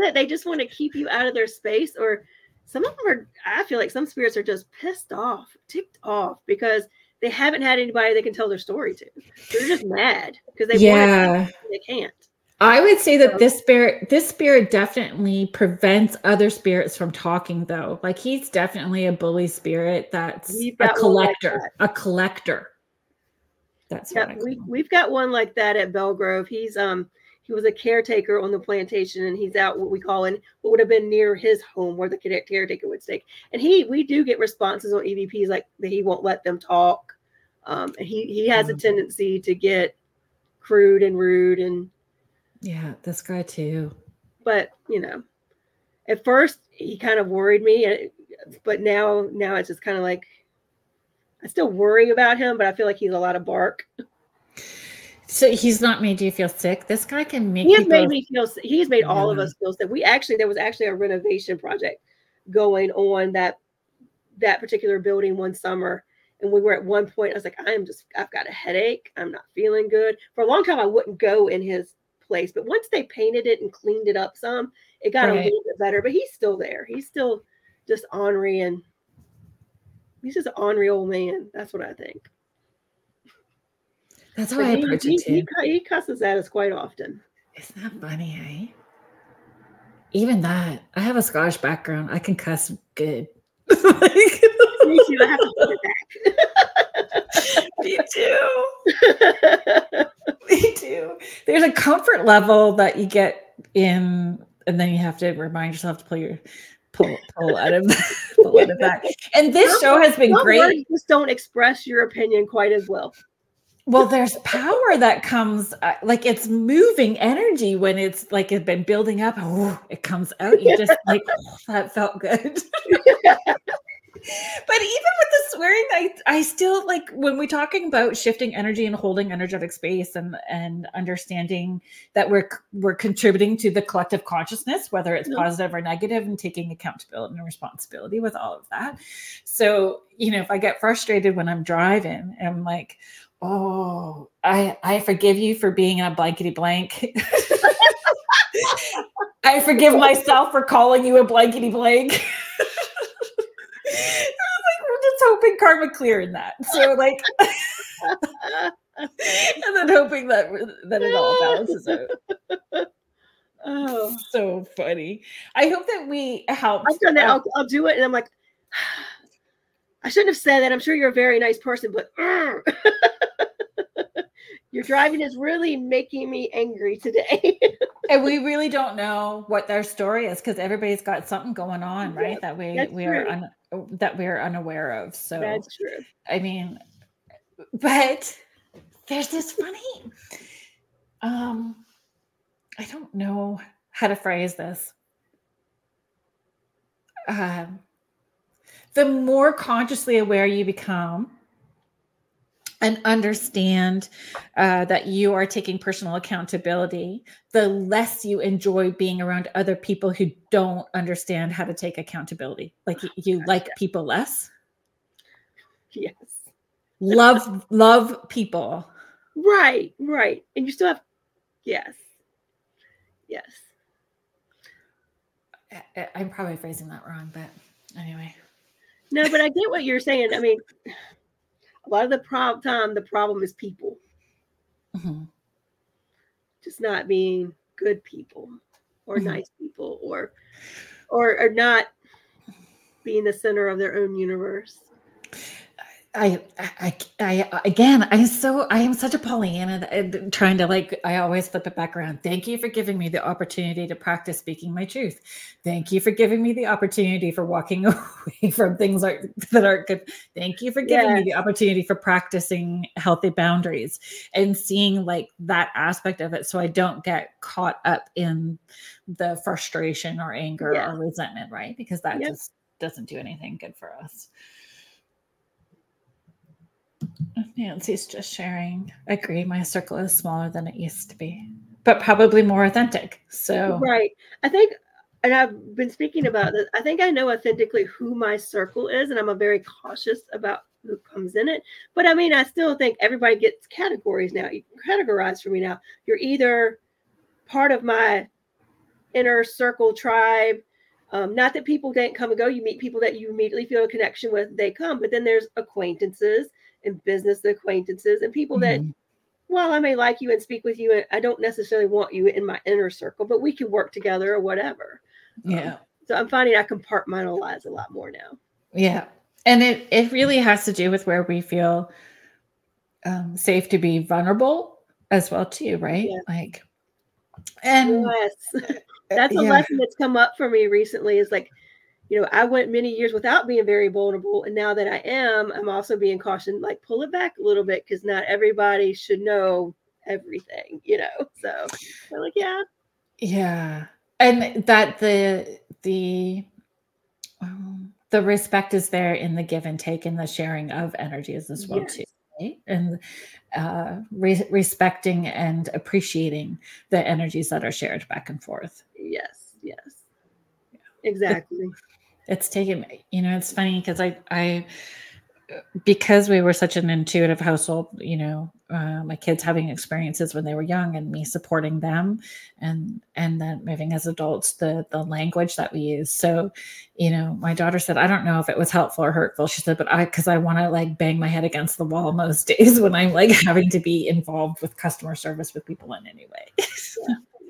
It. They just want to keep you out of their space or some of them are i feel like some spirits are just pissed off ticked off because they haven't had anybody they can tell their story to. They're just mad because they yeah. they can't. I would say that this spirit this spirit definitely prevents other spirits from talking though. Like he's definitely a bully spirit that's a collector like that. a collector. That's yeah we, we've got one like that at Belle Grove. He's um he was a caretaker on the plantation and he's out what we call in what would have been near his home where the caretaker would stay. And he we do get responses on evps like that he won't let them talk. Um, and he he has a tendency to get crude and rude and yeah this guy too. But you know at first he kind of worried me, but now now it's just kind of like I still worry about him, but I feel like he's a lot of bark. So he's not made you feel sick. This guy can make He people. made me feel. He's made all of us feel sick. We actually there was actually a renovation project going on that that particular building one summer, and we were at one point. I was like, I am just. I've got a headache. I'm not feeling good. For a long time, I wouldn't go in his place, but once they painted it and cleaned it up some, it got a little bit better. But he's still there. He's still just ornery and he's just an ornery old man. That's what I think. That's how But I he, approach he, it too. he, he cusses at us quite often. Isn't that funny, eh? Even that. I have a Scottish background. I can cuss good. Like, Me too. I have to put it me too. Me too. There's a comfort level that you get in, and then you have to remind yourself to pull your pull pull out of pull out of that. And this show has been great. words just don't express your opinion quite as well. Well, there's power that comes, uh, like it's moving energy when it's like it's been building up. Oh, it comes out. You just like "Oh, that felt good. but even with the swearing, I I still like when we're talking about shifting energy and holding energetic space and and understanding that we're we're contributing to the collective consciousness, whether it's Yeah. positive or negative, and taking accountability and responsibility with all of that. So you know, if I get frustrated when I'm driving, I'm like, oh, I I forgive you for being a blankety blank. I forgive myself for calling you a blankety blank. Like, we're just hoping karma clear in that. So like, and then hoping that that it all balances out. oh, So funny. I hope that we help. I've done that. I'll, I'll do it, and I'm like, I shouldn't have said that. I'm sure you're a very nice person, but your driving is really making me angry today. and we really don't know what their story is because everybody's got something going on, Yeah, right? That we we are un, that we are unaware of. So That's true. I mean, but there's this funny. Um, I don't know how to phrase this. Um, the more consciously aware you become and understand uh, that you are taking personal accountability, the less you enjoy being around other people who don't understand how to take accountability. Like you like people less. Yes. love love people Right. Right. And you still have. Yes. Yes. I- i'm probably phrasing that wrong but anyway No, but I get what you're saying. I mean, a lot of the prob- time, the problem is people Mhm. just not being good people or Mhm. nice people or, or or not being the center of their own universe. I, I, I, again, I'm so, I am such a Pollyanna, that- uh, and trying to like, I always flip it back around. Thank you for giving me the opportunity to practice speaking my truth. Thank you for giving me the opportunity for walking away from things like, that aren't good. Thank you for giving me the opportunity for practicing healthy boundaries and seeing like that aspect of it. So I don't get caught up in the frustration or anger Yeah. or resentment, right? Because that Yep. just doesn't do anything good for us. Nancy's just sharing. Agree, my circle is smaller than it used to be, but probably more authentic. So, Right. I think, and I've been speaking about this. I think I know authentically who my circle is, and I'm a very cautious about who comes in it. But I mean, I still think everybody gets categories now. You categorize for me now. You're either part of my inner circle tribe. Um, not that people didn't come and go. You meet people that you immediately feel a connection with. They come, but then there's acquaintances and business acquaintances and people that Mhm. well, I may like you and speak with you, I don't necessarily want you in my inner circle, but we can work together or whatever. yeah, So I'm finding I compartmentalize a lot more now. yeah, and it it really has to do with where we feel um, safe to be vulnerable as well, too, right? Yeah. Like, and Yes, that's a yeah. lesson that's come up for me recently. Is like, you know, I went many years without being very vulnerable, and now that I am, I'm also being cautioned, like pull it back a little bit because not everybody should know everything, you know. So I'm like, yeah, Yeah. And that the the um, the respect is there in the give and take and the sharing of energies as well yes. too right? and uh, re- respecting and appreciating the energies that are shared back and forth yes yes yeah. exactly it's taken you know it's funny because i i because we were such an intuitive household, you know, uh, my kids having experiences when they were young and me supporting them and and then moving as adults the the language that we use. So you know my daughter said i don't know if it was helpful or hurtful. She said but i because i want to like bang my head against the wall most days when i'm like having to be involved with customer service with people in any way.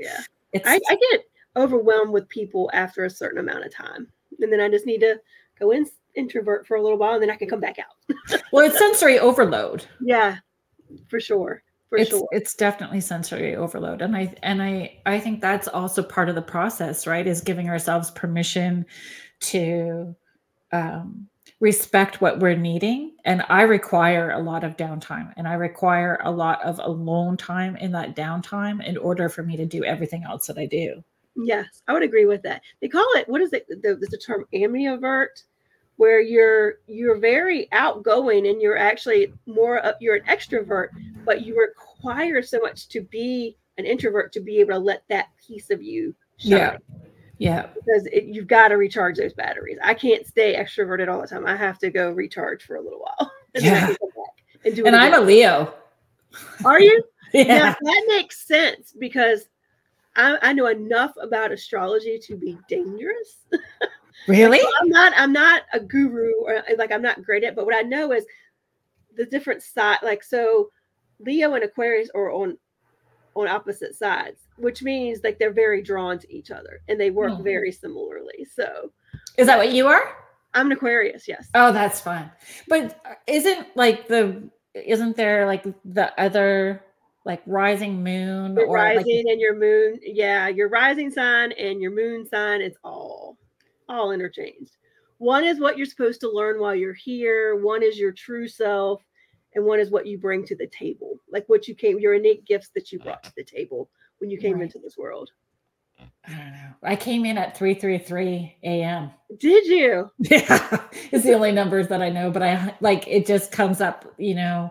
Yeah, I, I get overwhelmed with people after a certain amount of time and then i just need to go in introvert for a little while and then I can come back out. well, it's sensory overload. Yeah, for sure. For it's, sure. It's definitely sensory overload. And I and I I think that's also part of the process, right? Is giving ourselves permission to um respect what we're needing and i require a lot of downtime and i require a lot of alone time in that downtime in order for me to do everything else that i do yes i would agree with that. They call it what is it the, there's a term ambivert where you're you're very outgoing and you're actually more of, you're an extrovert but you require so much to be an introvert to be able to let that piece of you shine. yeah. Yeah. Because it, you've got to recharge those batteries. I can't stay extroverted all the time. I have to go recharge for a little while. And yeah. and, and i'm a leo. Are you? Yeah. Now, that makes sense because I, I know enough about astrology to be dangerous Really? So I'm not. I'm not a guru or like I'm not great at. But what I know is the different side. Like so, Leo and Aquarius are on on opposite sides, which means like they're very drawn to each other and they work mm-hmm. very similarly. So, is that what you are? I'm an Aquarius. Yes. Oh, that's fun. But isn't like the isn't there like the other like rising moon your or rising like, and your moon yeah your rising sign and your moon sign it's all all interchanged. One is what you're supposed to learn while you're here, one is your true self, and one is what you bring to the table. Like what you came, your innate gifts that you brought to the table when you came right. into this world. I don't know. I came in at 333 a.m. Did you? Yeah. it's the only numbers that I know, but I like it just comes up, you know,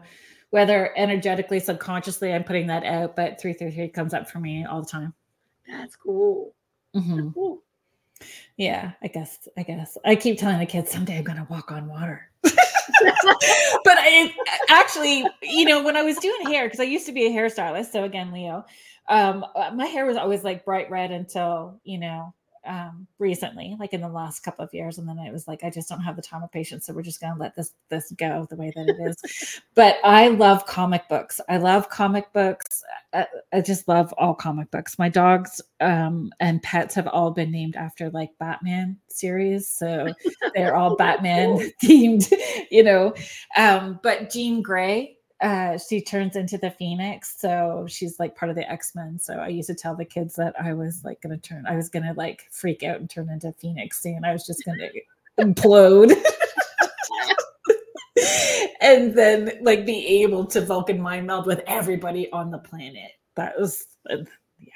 whether energetically, subconsciously, I'm putting that out, but 333 comes up for me all the time. That's cool. Mm-hmm. That's cool. Yeah, I guess. I guess I keep telling the kids someday I'm going to walk on water. but I actually, you know, when I was doing hair, because I used to be a hairstylist. So again, Leo, um, uh, my hair was always like bright red until you know um, recently, like in the last couple of years, and then it was like I just don't have the time or patience, so we're just going to let this this go the way that it is. but I love comic books. I love comic books. I, I just love all comic books. My dogs um, and pets have all been named after like Batman series, so they're all Batman themed, you know. Um, but Jean Grey uh she turns into the phoenix so she's like part of the x-men so i used to tell the kids that i was like gonna turn i was gonna like freak out and turn into phoenix and i was just gonna implode. And then like be able to vulcan mind meld with everybody on the planet. That was uh, yeah.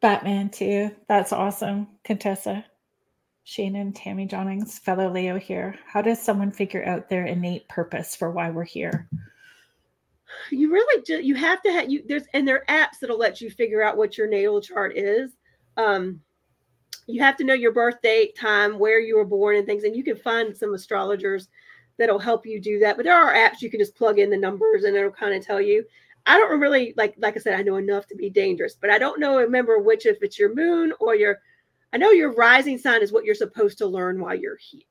Batman too. That's awesome contessa Shannon, Tammy Johnnings, fellow Leo here. How does someone figure out their innate purpose for why we're here? You really do. You have to have you. There's and there are apps that'll let you figure out what your natal chart is. Um, you have to know your birth date, time, where you were born, and things. And you can find some astrologers that'll help you do that. But there are apps you can just plug in the numbers and it'll kind of tell you. I don't really like, like I said, I know enough to be dangerous, but I don't know. Remember which if it's your moon or your I know your rising sign is what you're supposed to learn while you're here.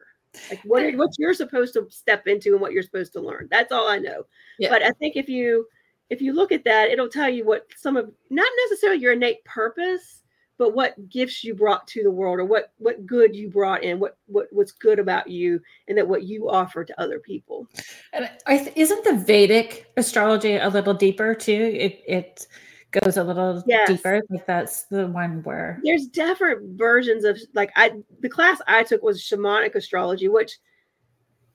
Like what what you're supposed to step into and what you're supposed to learn. That's all I know. Yeah. But I think if you if you look at that, it'll tell you what some of not necessarily your innate purpose, but what gifts you brought to the world or what what good you brought in, what what what's good about you and that what you offer to other people. And I isn't the Vedic astrology a little deeper too? It it goes a little yes. deeper. Like that's the one where there's different versions of like I the class I took was shamanic astrology, which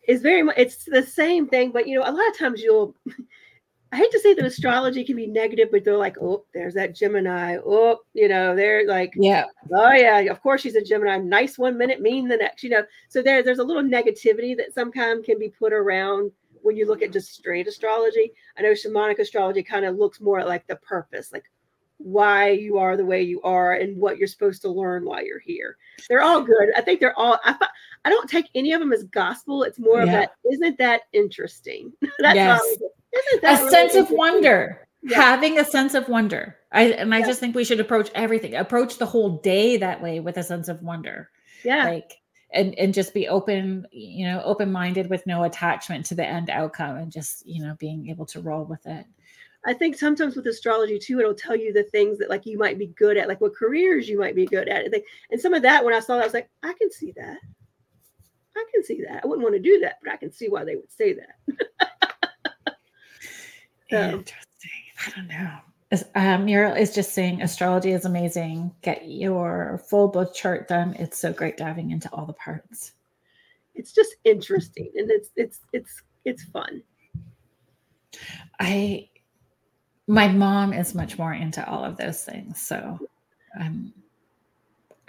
is very much it's the same thing, but you know, a lot of times you'll I hate to say that astrology can be negative, but they're like, oh, there's that Gemini. Oh, you know, they're like, yeah, oh yeah, of course she's a Gemini. Nice one minute, mean the next. You know, so there, there's a little negativity that sometimes can be put around when you look at just straight astrology. I know shamanic astrology kind of looks more like the purpose, like why you are the way you are and what you're supposed to learn while you're here. They're all good. I think they're all. I, I don't take any of them as gospel. It's more yeah. of that. Isn't that interesting? That's yes. a really sense of wonder. Yeah. Having a sense of wonder. I and I yeah. just think we should approach everything. Approach the whole day that way with a sense of wonder. Yeah. Like and and just be open you know open minded with no attachment to the end outcome and just you know being able to roll with it I think sometimes with astrology too, it'll tell you the things that like you might be good at, like what careers you might be good at. And some of that, when I saw that, I was like, I can see that. I can see that. I wouldn't want to do that, but I can see why they would say that. so. Interesting. I don't know. Um, Muriel is just saying astrology is amazing. Get your full book chart done. It's so great diving into all the parts. It's just interesting and it's it's it's it's fun. I my mom is much more into all of those things. So I'm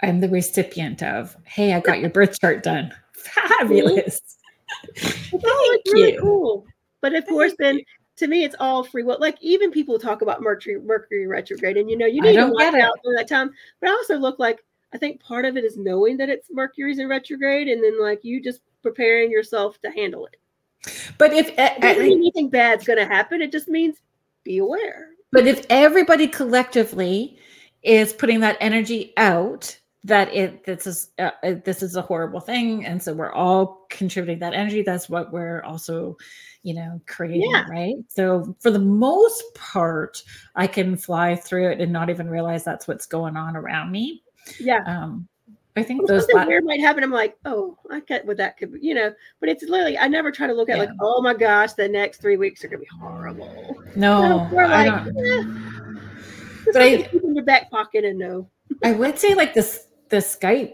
I'm the recipient of, hey, I got your birth chart done. Fabulous. Thank it's really you. cool. But of course, then to me, it's all free will. Like even people talk about Mercury, Mercury retrograde, and you know, you need to watch out for that time. But I also look like I think part of it is knowing that it's Mercury's in retrograde, and then like you just preparing yourself to handle it. But if uh, anything bad's going to happen, it just means be aware. But if everybody collectively is putting that energy out, that it this is uh, uh, this is a horrible thing, and so we're all contributing that energy. That's what we're also, you know, creating, yeah. right? So for the most part, I can fly through it and not even realize that's what's going on around me. Yeah. Um, I think those something weird might happen. I'm like, oh, I get what that could be, you know. But it's literally, I never try to look at yeah. like, oh my gosh, the next three weeks are gonna be horrible. No, we're like, eh, but I keep in your back pocket and know. I would say like this, the Skype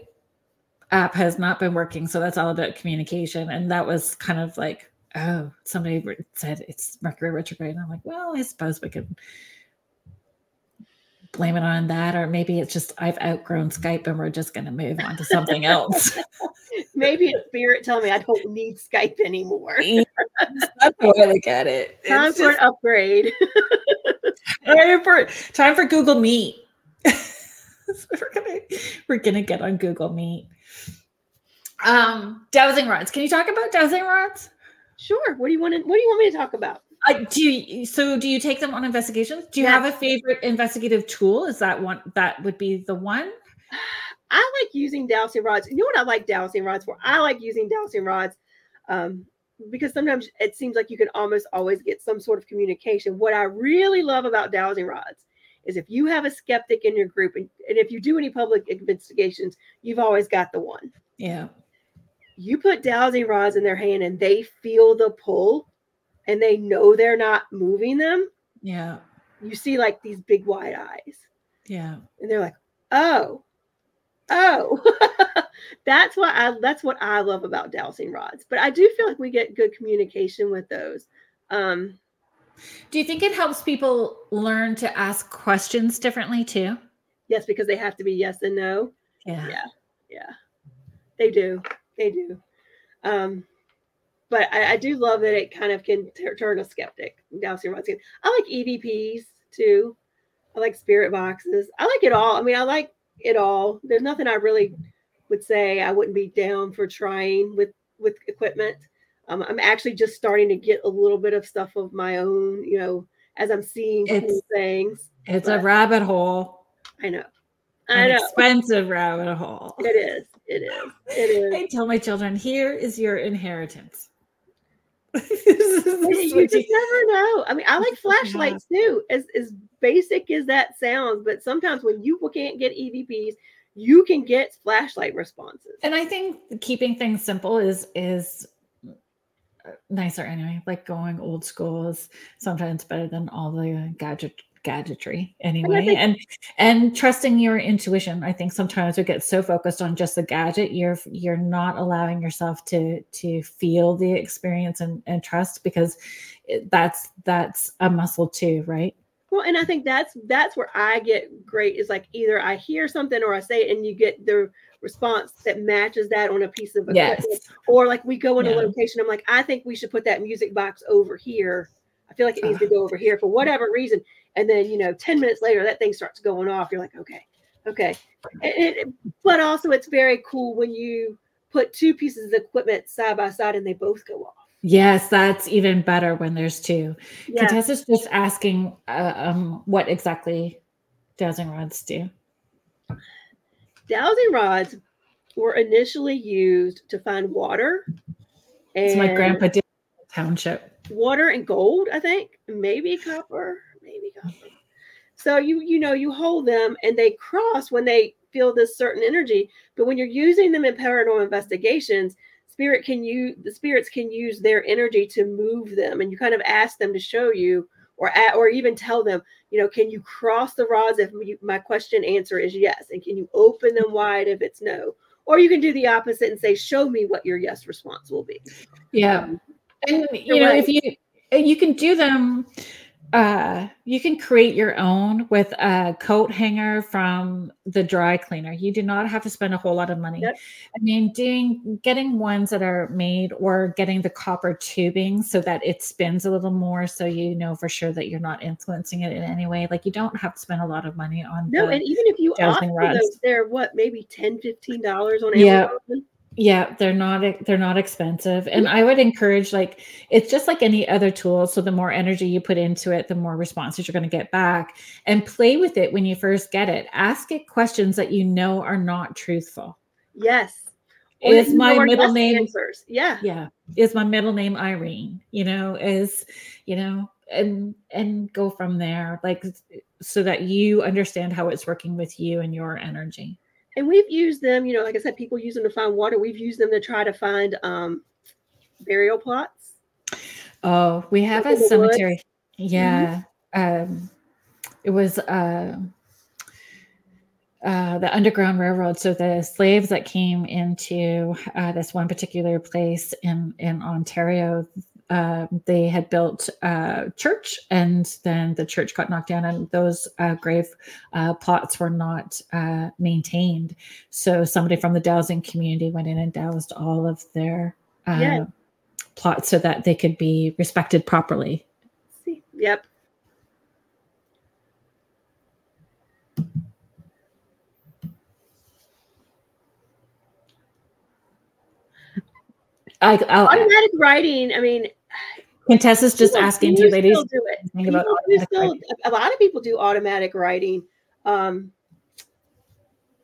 app has not been working, so that's all about communication, and that was kind of like, oh, somebody said it's Mercury retrograde, and I'm like, well, I suppose we could blame it on that, or maybe it's just I've outgrown Skype and we're just going to move on to something else. maybe it's spirit telling me I don't need Skype anymore. That's the way I look at it. Time it's for just, an upgrade. time for time for Google Meet. we're gonna we're gonna get on Google Meet. Um, dowsing rods. Can you talk about dowsing rods? Sure. What do you want to, What do you want me to talk about? Uh, do you, so do you take them on investigations? Do you have a favorite investigative tool? Is that one that would be the one? I like using dowsing rods. You know what I like dowsing rods for? I like using dowsing rods um, because sometimes it seems like you can almost always get some sort of communication. What I really love about dowsing rods is if you have a skeptic in your group and, and if you do any public investigations, you've always got the one. Yeah. You put dowsing rods in their hand and they feel the pull and they know they're not moving them, yeah, you see like these big wide eyes. Yeah. And they're like, oh, oh. that's what I that's what I love about dowsing rods. But I do feel like we get good communication with those. Um do you think it helps people learn to ask questions differently too? Yes, because they have to be yes and no. Yeah. Yeah. Yeah. They do. They do. Um but I, I, do love that it kind of can t- turn a skeptic. Dowsing rods. I like EVPs too. I like spirit boxes. I like it all. I mean, I like it all. There's nothing I really would say I wouldn't be down for trying with with equipment. Um, I'm actually just starting to get a little bit of stuff of my own, you know, as I'm seeing it's, cool things. It's but a rabbit hole. I know. I know. expensive rabbit hole. It is. It is. It is. I tell my children, here is your inheritance. you just never know. I mean, I like flashlights too, as as basic as that sounds. But sometimes when you can't get EVPs, you can get flashlight responses. And I think keeping things simple is is nicer anyway. Like going old school is sometimes better than all the gadget gadgetry anyway think- and and trusting your intuition i think sometimes we get so focused on just the gadget you're you're not allowing yourself to to feel the experience and, and trust because it, that's that's a muscle too right well and i think that's that's where i get great is like either i hear something or i say it and you get the response that matches that on a piece of equipment yes. or like we go in yeah. a location i'm like i think we should put that music box over here I feel like it needs to go over here for whatever reason. And then, you know, 10 minutes later, that thing starts going off. You're like, okay, okay. It, it, but also, it's very cool when you put two pieces of equipment side by side and they both go off. Yes, that's even better when there's two. Yeah. Contessa's just asking uh, um, what exactly dowsing rods do. Dowsing rods were initially used to find water. And so my grandpa did township water and gold, I think, maybe copper, So you you know you hold them and they cross when they feel this certain energy. But when you're using them in paranormal investigations, spirit can use the spirits can use their energy to move them, and you kind of ask them to show you or at, or even tell them, you know, can you cross the rods if you, my question answer is yes, and can you open them wide if it's no? Or you can do the opposite and say, show me what your yes response will be. Yeah. Um, and you know, if you you can do them uh, you can create your own with a coat hanger from the dry cleaner. You do not have to spend a whole lot of money. Yep. I mean, doing getting ones that are made or getting the copper tubing so that it spins a little more, so you know for sure that you're not influencing it in any way. Like you don't have to spend a lot of money on. No, and even if you opt those, they're what maybe 10 dollars on Amazon. Yeah yeah they're not they're not expensive. And i would encourage like it's just like any other tool so the more energy you put into it the more responses you're going to get back. And play with it when you first get it. Ask it questions that you know are not truthful. Yes. Is my middle name answers. yeah. Yeah. Is my middle name irene? You know is you know and and go from there like so that you understand how it's working with you and your energy and we've used them you know like i said people use them to find water we've used them to try to find um burial plots oh we have a cemetery yeah mm-hmm. um it was uh uh, the Underground Railroad. So the slaves that came into uh, this one particular place in in Ontario, uh, they had built a church and then the church got knocked down and those uh, grave uh, plots were not uh, maintained so somebody from the dowsing community went in and dowsed all of their uh, yeah. plots so that they could be respected properly yep I, automatic writing. I mean, Contessa's just people, asking you ladies. Do it. About still, a lot of people do automatic writing. Um,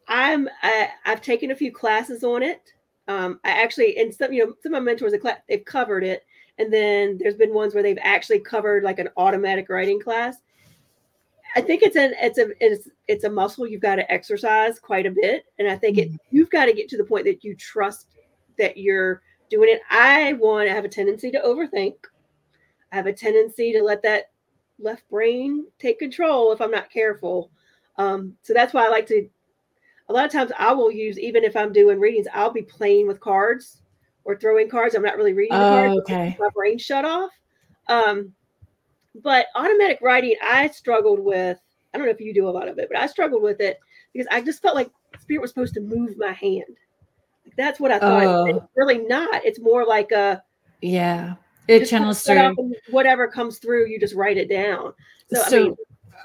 I'm I, I've taken a few classes on it. Um, I actually and some you know some of my mentors they've covered it, and then there's been ones where they've actually covered like an automatic writing class. I think it's an it's a it's it's a muscle you've got to exercise quite a bit, and I think it mm-hmm. you've got to get to the point that you trust that you're doing it. I want to have a tendency to overthink. I have a tendency to let that left brain take control if I'm not careful. Um, so that's why I like to. A lot of times I will use even if I'm doing readings, I'll be playing with cards or throwing cards. I'm not really reading the cards. Oh, okay. My brain shut off. Um, but automatic writing, I struggled with. I don't know if you do a lot of it, but I struggled with it because I just felt like spirit was supposed to move my hand. That's what I thought. Oh. It's really not. It's more like a yeah. It channels through whatever comes through. You just write it down. So, so I, mean,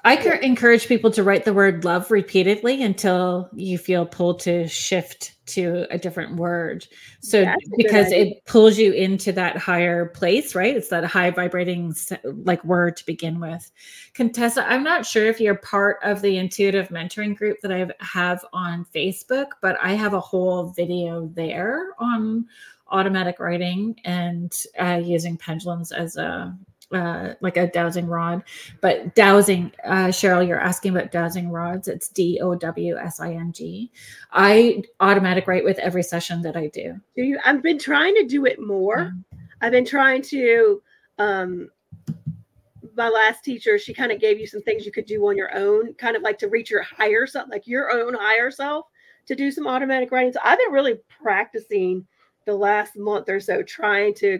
I yeah. encourage people to write the word love repeatedly until you feel pulled to shift to a different word. So because it pulls you into that higher place, right? It's that high vibrating like word to begin with. Contessa, I'm not sure if you're part of the intuitive mentoring group that I have on Facebook, but I have a whole video there on automatic writing and uh, using pendulums as a uh, like a dowsing rod. But dowsing, uh, Cheryl, you're asking about dowsing rods. It's D O W S I N G. I automatic write with every session that I do. Do you? I've been trying to do it more. I've been trying to um, my last teacher, she kind of gave you some things you could do on your own, kind of like to reach your higher self, like your own higher self, to do some automatic writing. So I've been really practicing the last month or so, trying to,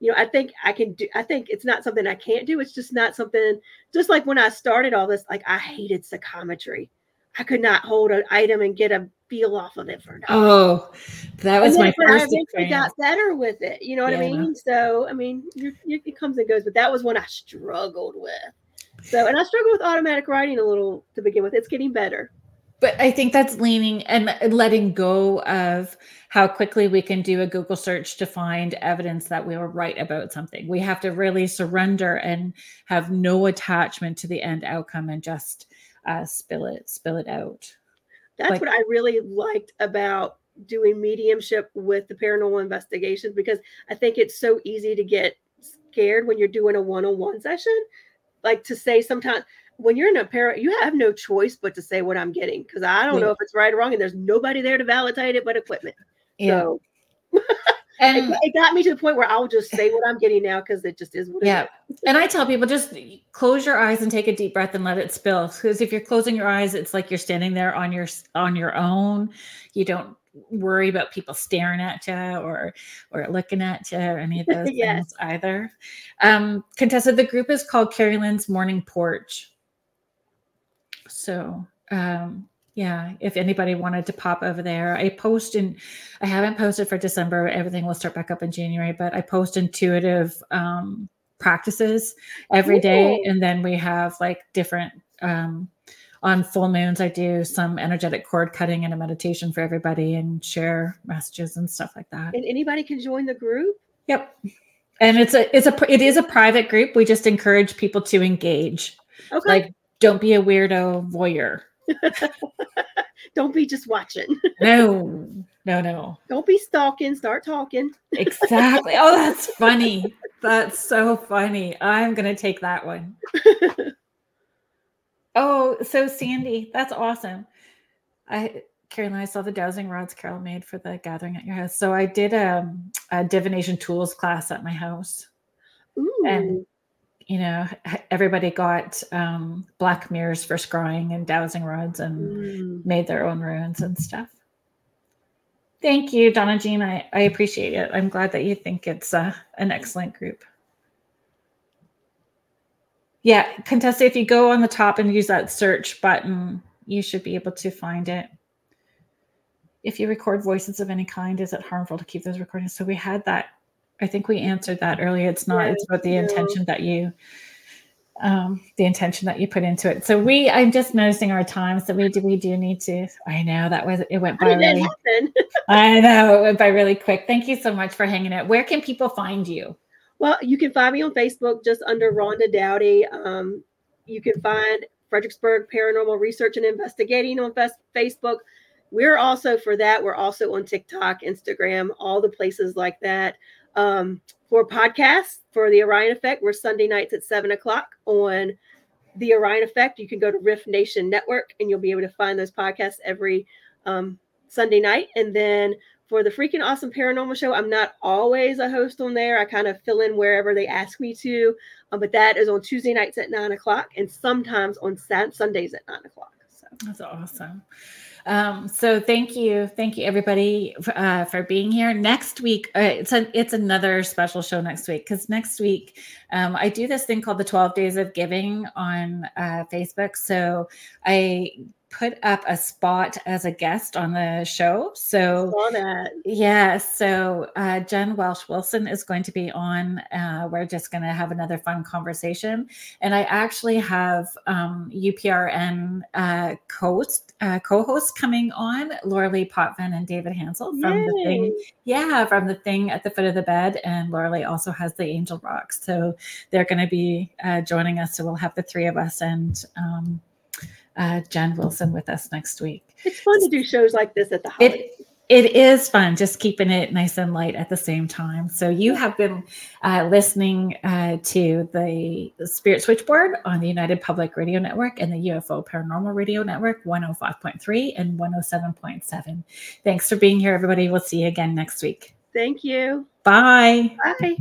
you know, I think I can do. I think it's not something I can't do. It's just not something. Just like when I started all this, like I hated psychometry. I could not hold an item and get a feel off of it for nothing. Oh, that was my first. I got better with it. You know what yeah. I mean? So I mean, you're, you're, it comes and goes, but that was one I struggled with. So, and I struggled with automatic writing a little to begin with. It's getting better. But I think that's leaning and letting go of how quickly we can do a Google search to find evidence that we were right about something. We have to really surrender and have no attachment to the end outcome and just uh, spill it, spill it out. That's like, what I really liked about doing mediumship with the paranormal investigations because I think it's so easy to get scared when you're doing a one-on-one session. Like to say sometimes when you're in a para, you have no choice but to say what I'm getting because I don't yeah. know if it's right or wrong, and there's nobody there to validate it but equipment. Yeah. So and it, it, got me to the point where I'll just say what I'm getting now because it just is what yeah. And I tell people just close your eyes and take a deep breath and let it spill. Because if you're closing your eyes, it's like you're standing there on your on your own. You don't worry about people staring at you or or looking at you or any of those yes. things either. Um, Contessa, the group is called Kerrilynn's Morning Porch. So um yeah if anybody wanted to pop over there i post in i haven't posted for december. Everything will start back up in january but i post intuitive um, practices every day. And then we have like different um, on full moons i do some energetic cord cutting and a meditation for everybody and share messages and stuff like that. And anybody can join the group? Yep. And it's a it's a it is a private group. We just encourage people to engage. Okay. Like don't be a weirdo voyeur Don't be just watching. no, no, no. Don't be stalking. Start talking. exactly. Oh, that's funny. That's so funny. I'm going to take that one. oh, so Sandy, that's awesome. I Carolyn, I saw the dowsing rods Carol made for the gathering at your house. So I did a, a divination tools class at my house. Ooh. And you know, everybody got um, black mirrors for scrying and dowsing rods and mm. made their own runes and stuff. Thank you, Donna Jean. I, I appreciate it. I'm glad that you think it's uh, an excellent group. Yeah, Contessa, if you go on the top and use that search button, you should be able to find it. If you record voices of any kind, is it harmful to keep those recordings? So we had that I think we answered that earlier. It's not, it's about the intention that you um the intention that you put into it. So we I'm just noticing our time. So we do we do need to I know that was it went by really I know it went by really quick. Thank you so much for hanging out. Where can people find you? Well, you can find me on Facebook just under Rhonda Doughty. Um, you can find Fredericksburg Paranormal Research and Investigating on Facebook. We're also for that. We're also on TikTok, Instagram, all the places like that. Um, for podcasts for the Orion Effect, we're Sunday nights at seven o'clock on the Orion Effect. You can go to Rift Nation Network and you'll be able to find those podcasts every um, Sunday night. And then for the freaking awesome paranormal show, I'm not always a host on there. I kind of fill in wherever they ask me to, um, but that is on Tuesday nights at nine o'clock and sometimes on Sundays at nine o'clock. So that's awesome. Um, so thank you, thank you everybody uh, for being here. Next week, uh, it's a, it's another special show next week because next week um, I do this thing called the Twelve Days of Giving on uh, Facebook. So I put up a spot as a guest on the show. So yeah, so uh, Jen Welsh Wilson is going to be on. Uh, we're just going to have another fun conversation, and I actually have um, UPRN uh, host uh, co-hosts coming on, Laura Lee Potvin and David Hansel from Yay. the thing. Yeah, from the thing at the foot of the bed, and Laura Lee also has the Angel Rocks, so they're going to be uh, joining us. So we'll have the three of us and. Um, uh, Jen Wilson with us next week. It's fun to do shows like this at the holidays. It, it is fun, just keeping it nice and light at the same time. So you have been uh, listening uh, to the, the Spirit Switchboard on the United Public Radio Network and the UFO Paranormal Radio Network, 105.3 and 107.7. Thanks for being here, everybody. We'll see you again next week. Thank you. Bye. Bye.